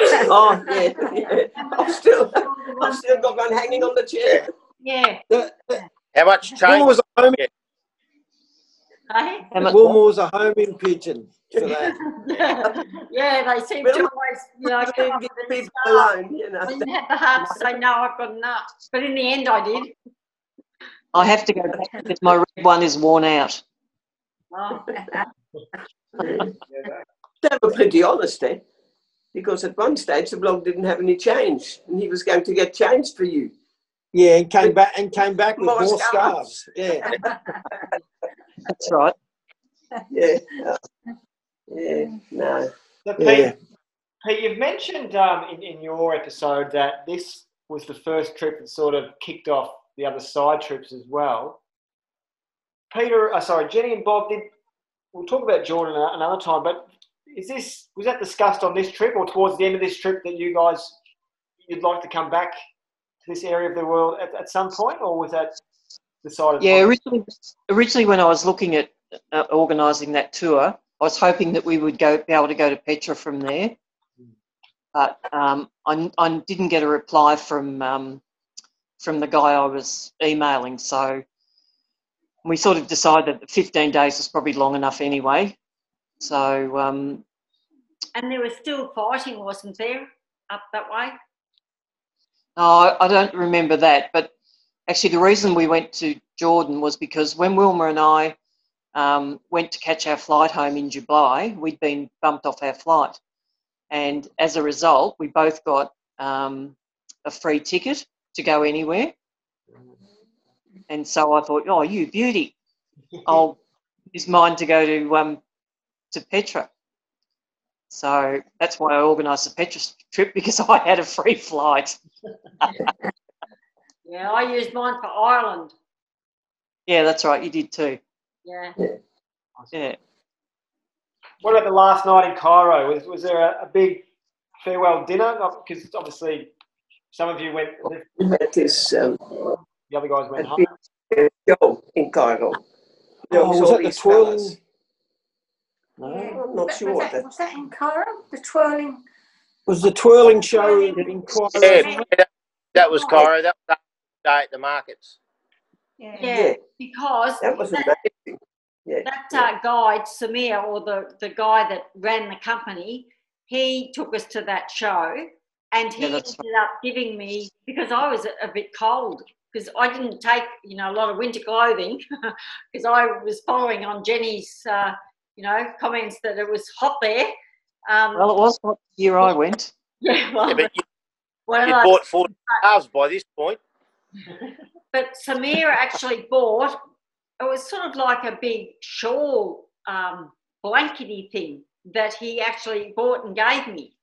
Oh, yeah, yeah. I've still, I've still got one hanging on the chair. Yeah. The, the, How much Wilma change? was a homing, Hey? How much? Wilma was a homing pigeon for that. yeah, they seem to always, you know, come Don't up give with people alone, you know. I didn't have the heart to say no, I've got enough. But in the end, I did. I have to go back because my red one is worn out. Oh. They were pretty honest, eh? Because at one stage the bloke didn't have any change, and he was going to get changed for you. Yeah, and came back and came back with More more, scarves. scarves. Yeah. That's right. Yeah, yeah, no. So, Pete, Yeah. Pete, you've mentioned um, in, in your episode that this was the first trip that sort of kicked off the other side trips as well. Peter, uh, sorry, Jenny and Bob did. We'll talk about Jordan another time, but is this was that discussed on this trip or towards the end of this trip that you guys you'd like to come back to this area of the world at, at some point, or was that decided? Yeah, originally, originally when I was looking at uh, organising that tour, I was hoping that we would go be able to go to Petra from there, but um, I, I didn't get a reply from um, from the guy I was emailing, so we sort of decided that 15 days was probably long enough anyway. So um, And there was still fighting, wasn't there, up that way? No, I I don't remember that. But actually, the reason we went to Jordan was because when Wilma and I um, went to catch our flight home in Dubai, we'd been bumped off our flight. And as a result, we both got um, a free ticket to go anywhere. And so I thought, oh, you beauty. I'll use mine to go to um, to Petra. So that's why I organised the Petra trip because I had a free flight. Yeah, I used mine for Ireland. Yeah, that's right. You did too. Yeah. Yeah. What about the last night in Cairo? Was, was there a, a big farewell dinner? Because obviously, some of you went, We had this um, the other guys went a home. big show in Cairo. There Oh, was all that the twirling? fellas. No. I'm not Was sure what that, that. was that in Cairo? The twirling? Was the twirling show in, in Cairo? Yeah, that, that was Cairo. That was the day at the markets. Yeah. Yeah, Yeah. because That was that, amazing. Yeah. that uh, guide, Samir, or the, the guy that ran the company, he took us to that show and he Yeah, ended that's up giving me, because I was a, a bit cold, because I didn't take, you know, a lot of winter clothing, because I was following on Jenny's, uh, you know, comments that it was hot there. Um, Well, it was what year I went. yeah, well, Yeah, but you, one you bought 40 cars by this point. But Samir actually bought, it was sort of like a big shawl um, blankety thing that he actually bought and gave me.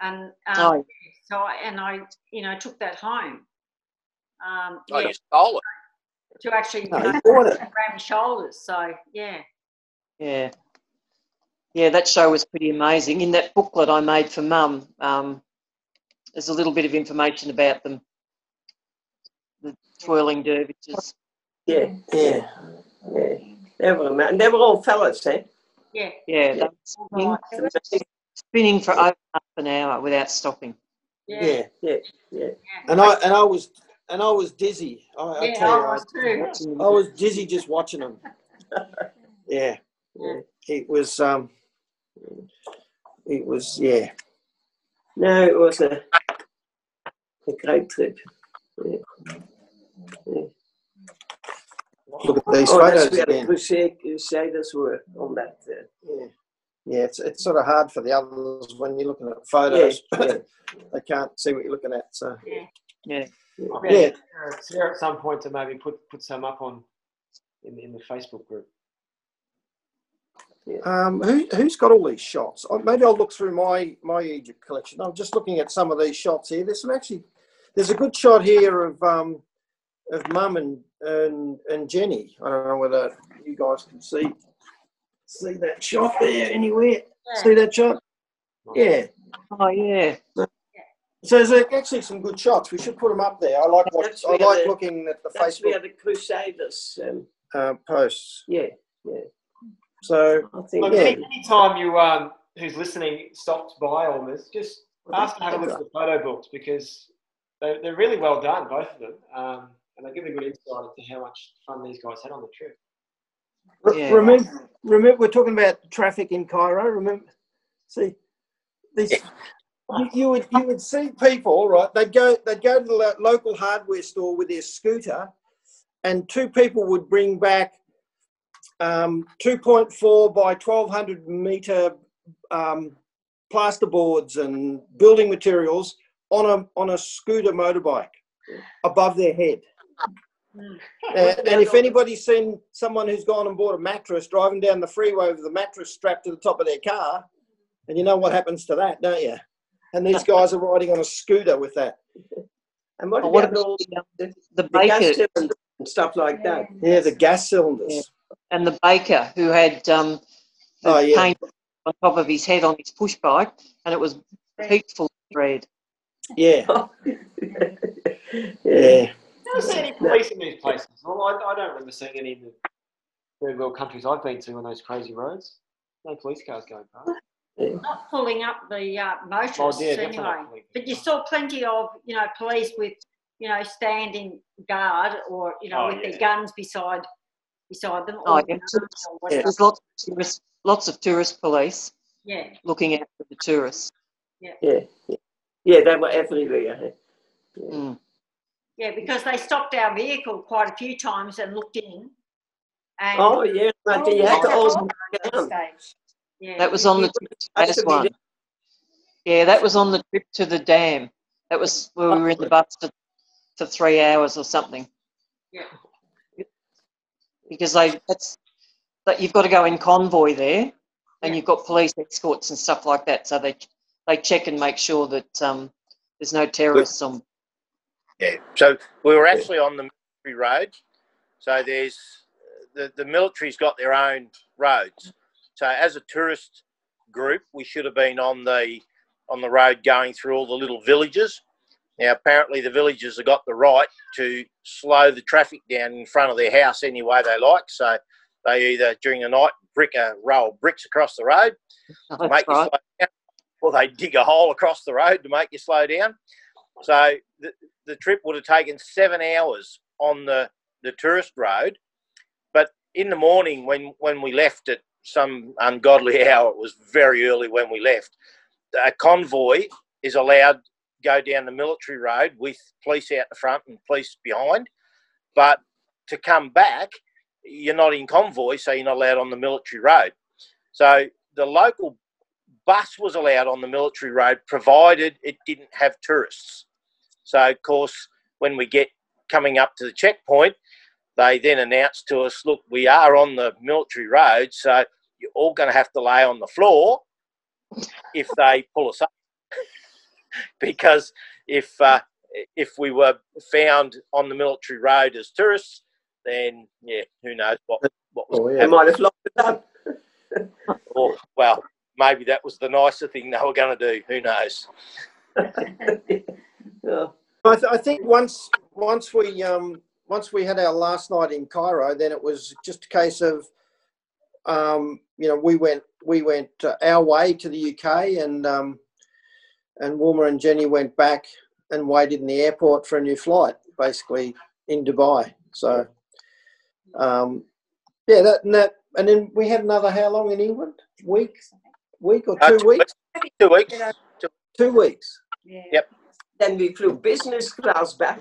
And um, Oh, so, I, and I, you know, took that home. Um, Oh, yeah, you stole it. to actually No, you know, he bought it. around my shoulders. So, yeah. yeah. Yeah, that show was pretty amazing. In that booklet I made for Mum, um, there's a little bit of information about them. The twirling dervishes. Yeah, yeah, yeah. They were, ama- and they were all fellas, eh? Yeah. Yeah, they were spinning, spinning for over half an hour without stopping. Yeah. Yeah. Yeah, yeah. And I and I was and I was dizzy. I, I tell you, I I, was too. I was dizzy just watching them. Yeah, Yeah. it was. Um, it was. Yeah. No, it was a, a great trip. Yeah. Yeah. Look at these Oh, photos where the again. crusade, crusaders were on that. Uh, Yeah. Yeah, it's it's sort of hard for the others when you're looking at photos. yeah. they can't see what you're looking at. So Yeah. I'll Yeah. get Sarah- Sarah at some point to maybe put put some up on in, in the Facebook group. Um, who, who's got all these shots? Oh, Maybe I'll look through my, my Egypt collection. I'm just looking at some of these shots here. There's some actually, there's a good shot here of um, of Mum and, and and Jenny. I don't know whether you guys can see see that shot there anywhere. See that shot? Yeah. Oh, yeah. So there's actually some good shots. We should put them up there. I like what I like the- looking at the that's where Facebook the crusaders. Um, uh, posts. yeah, yeah. So I think. Look, Yeah. any anytime you um who's listening stops by almost just ask to have a look at the photo books because they're, they're really well done, both of them, um, and they give a good insight into how much fun these guys had on the trip. Yeah. Remember, remember, we're talking about traffic in Cairo. Remember, see, these, you, you would you would see people right. They'd go they'd go to the local hardware store with their scooter, and two people would bring back um, 2.4 by 1200 meter um, plasterboards and building materials on a on a scooter motorbike above their head. Uh, and if anybody's seen someone who's gone and bought a mattress driving down the freeway with the mattress strapped to the top of their car, and you know what happens to that, don't you? And these guys are riding on a scooter with that. And what Oh, what about about all the, um, the, the the gas baker and stuff like that? Yeah, the gas cylinders. and the baker who had um, the Oh, yeah. paint on top of his head on his push bike, and it was heaps full of bread. Yeah, yeah. Yeah. Never see any police in these places. Well, I, I don't remember seeing any in the third world countries I've been to on those crazy roads. No police cars going past. Not pulling up the uh, motorists Oh, yeah, anyway. But you saw plenty of, you know, police with, you know, standing guard or, you know, Oh, with yeah. their guns beside beside them. Oh, or yeah. guns or. There's lots of tourist, lots of tourist police Yeah. looking after the tourists. Yeah, yeah. Yeah, they were everywhere. Mm. Yeah, because they stopped our vehicle quite a few times and looked in. And Oh, yeah, but you had to all yeah, That was on the you- trip to Has to. Yeah, that was on the trip to the dam. That was where we were in the bus for, for three hours or something. Yeah. Because they that's that you've got to go in convoy there, and Yeah. you've got police escorts and stuff like that. So they they check and make sure that um, there's no terrorists on. Yeah. So we were actually on the military road. So there's the, the military's got their own roads. So as a tourist group, we should have been on the on the road going through all the little villages. Now apparently the villagers have got the right to slow the traffic down in front of their house any way they like. So they either during the night brick a row of bricks across the road to make you slow down, or they dig a hole across the road to make you slow down. So the, trip would have taken seven hours on the, the tourist road, but in the morning when when we left at some ungodly hour, it was very early when we left. A convoy is allowed go down the military road with police out the front and police behind, but to come back, you're not in convoy, so you're not allowed on the military road. So the local bus was allowed on the military road, provided it didn't have tourists. So of course, when we get coming up to the checkpoint, they then announced to us, look, we are on the military road, so you're all going to have to lay on the floor if they pull us up. because if uh, if we were found on the military road as tourists, then yeah, who knows what what was Oh, They yeah. might have locked it up. or well, maybe that was the nicer thing they were going to do. Who knows? Yeah. I, th- I think once once we um once we had our last night in Cairo, then it was just a case of um you know we went we went uh, our way to the UK and um and Wilma and Jenny went back and waited in the airport for a new flight, basically in Dubai. So um yeah that and that and then we had another how long in England? Week week or Uh, two two weeks? Two weeks. Two weeks. Yeah. Yep. Then we flew business class back.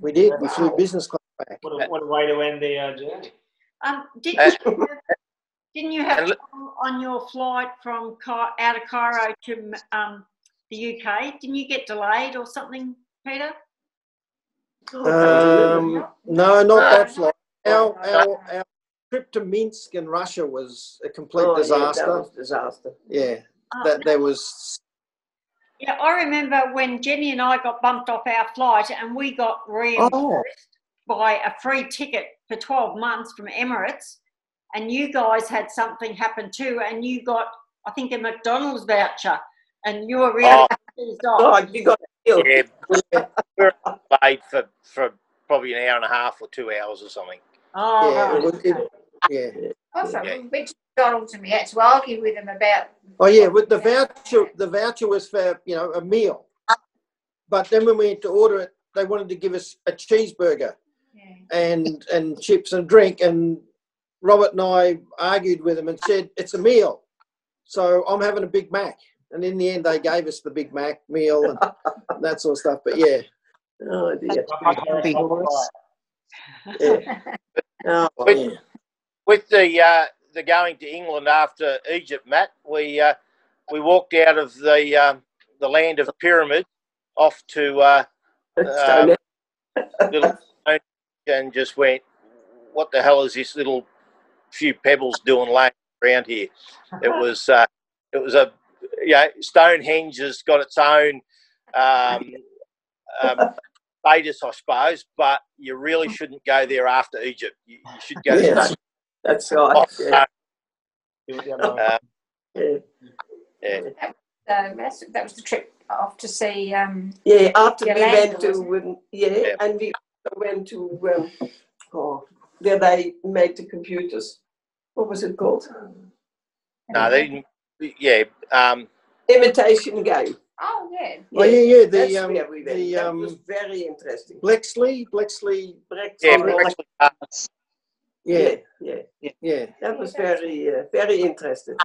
We did. We flew business class back. What a, what a way to end the uh, journey. Um, did Uh, you have, didn't you have look- on your flight from out of Cairo to um, the UK? Didn't you get delayed or something, Peter? Um, no, not No. that flight. Our, our, our trip to Minsk in Russia was a complete Oh, yeah, disaster. that was disaster. Yeah, Uh, that there was. Yeah, I remember when Jenny and I got bumped off our flight and we got oh. reimbursed Oh, by a free ticket for 12 months from Emirates. And you guys had something happen too, and you got, I think, a McDonald's voucher, and you were really Oh. pissed. God, you got killed. Yeah, we were delayed for, for probably an hour and a half or two hours or something. Oh, yeah, right. it was, it, yeah. Also, Yeah. We went to McDonald's and we had to argue with them about. Oh yeah, with the voucher, the voucher was for you know a meal, but then when we had to order it, they wanted to give us a cheeseburger Yeah. and and chips and drink, and Robert and I argued with them and said it's a meal, so I'm having a Big Mac, and in the end they gave us the Big Mac meal and that sort of stuff. But yeah, Oh dear. Yeah. Oh, But- yeah. With the uh, the going to England after Egypt, Matt, we uh, we walked out of the um, the land of the pyramids off to uh, little and just went, what the hell is this little few pebbles doing laying around here? It was uh, it was a yeah Stonehenge has got its own um, um, status, I suppose, but you really shouldn't go there after Egypt. You, you should go Yeah. Straight. That's right. Yeah. Uh, Yeah. yeah. So that was the trip off to see. Um, Yeah, after we went to, um, yeah, Yeah. and we went to, um, oh, where they made the computers. What was it called? No, they. Yeah, um, Imitation Game. Oh yeah. Oh yeah, yeah. That's The um, where we went. the that was um, very interesting. Bletchley, Bletchley. Brexit, yeah, Oh, actually, uh, Yeah, yeah, yeah. yeah. That was very, uh, very interesting.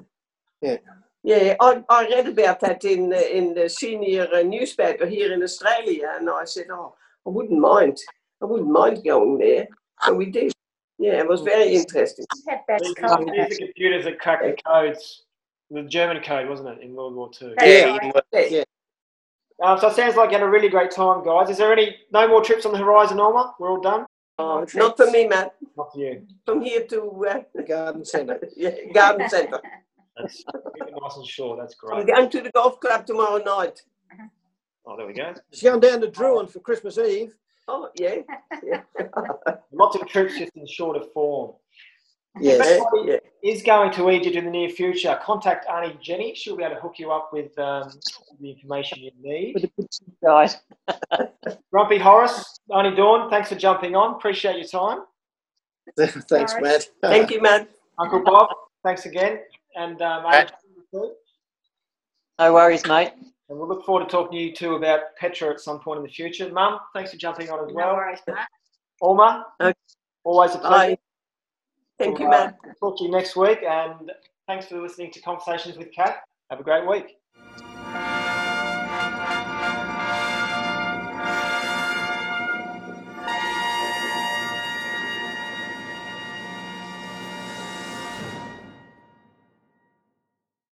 Yeah. Yeah, I, I read about that in the, in the senior uh, newspaper here in Australia, and I said, oh, I wouldn't mind. I wouldn't mind going there. So we did. Yeah, it was very interesting. Had bad These cold. are the computers that cracked the codes, the German code, wasn't it, in World War Two? yeah, in- Yeah. Um, so it sounds like you had a really great time, guys. Is there any no more trips on the horizon, Norma? We're all done. Oh, not for me, Matt. Not for you. From here to uh, The garden centre. yeah, garden centre. That's keep nice and short. That's great. I'm going to the golf club tomorrow night. Oh, there we go. She's going down to Drouin for Christmas Eve. Oh, yeah. yeah. Lots of trips just in shorter form. Yes. yeah. Is going to Egypt in the near future. Contact Auntie Jenny. She'll be able to hook you up with um, the information you need. With a good guide. Grumpy Horace, Auntie Dawn, thanks for jumping on. Appreciate your time. Thanks, Matt. Thank you, Matt. Uncle Bob, thanks again. And um, Auntie No worries, mate. And we'll look forward to talking to you too about Petra at some point in the future. Mum, thanks for jumping on as No well. worries, Matt. Alma, Okay. always a pleasure. Bye. Thank you, Matt. Talk to you next week, and thanks for listening to Conversations with Kath. Have a great week.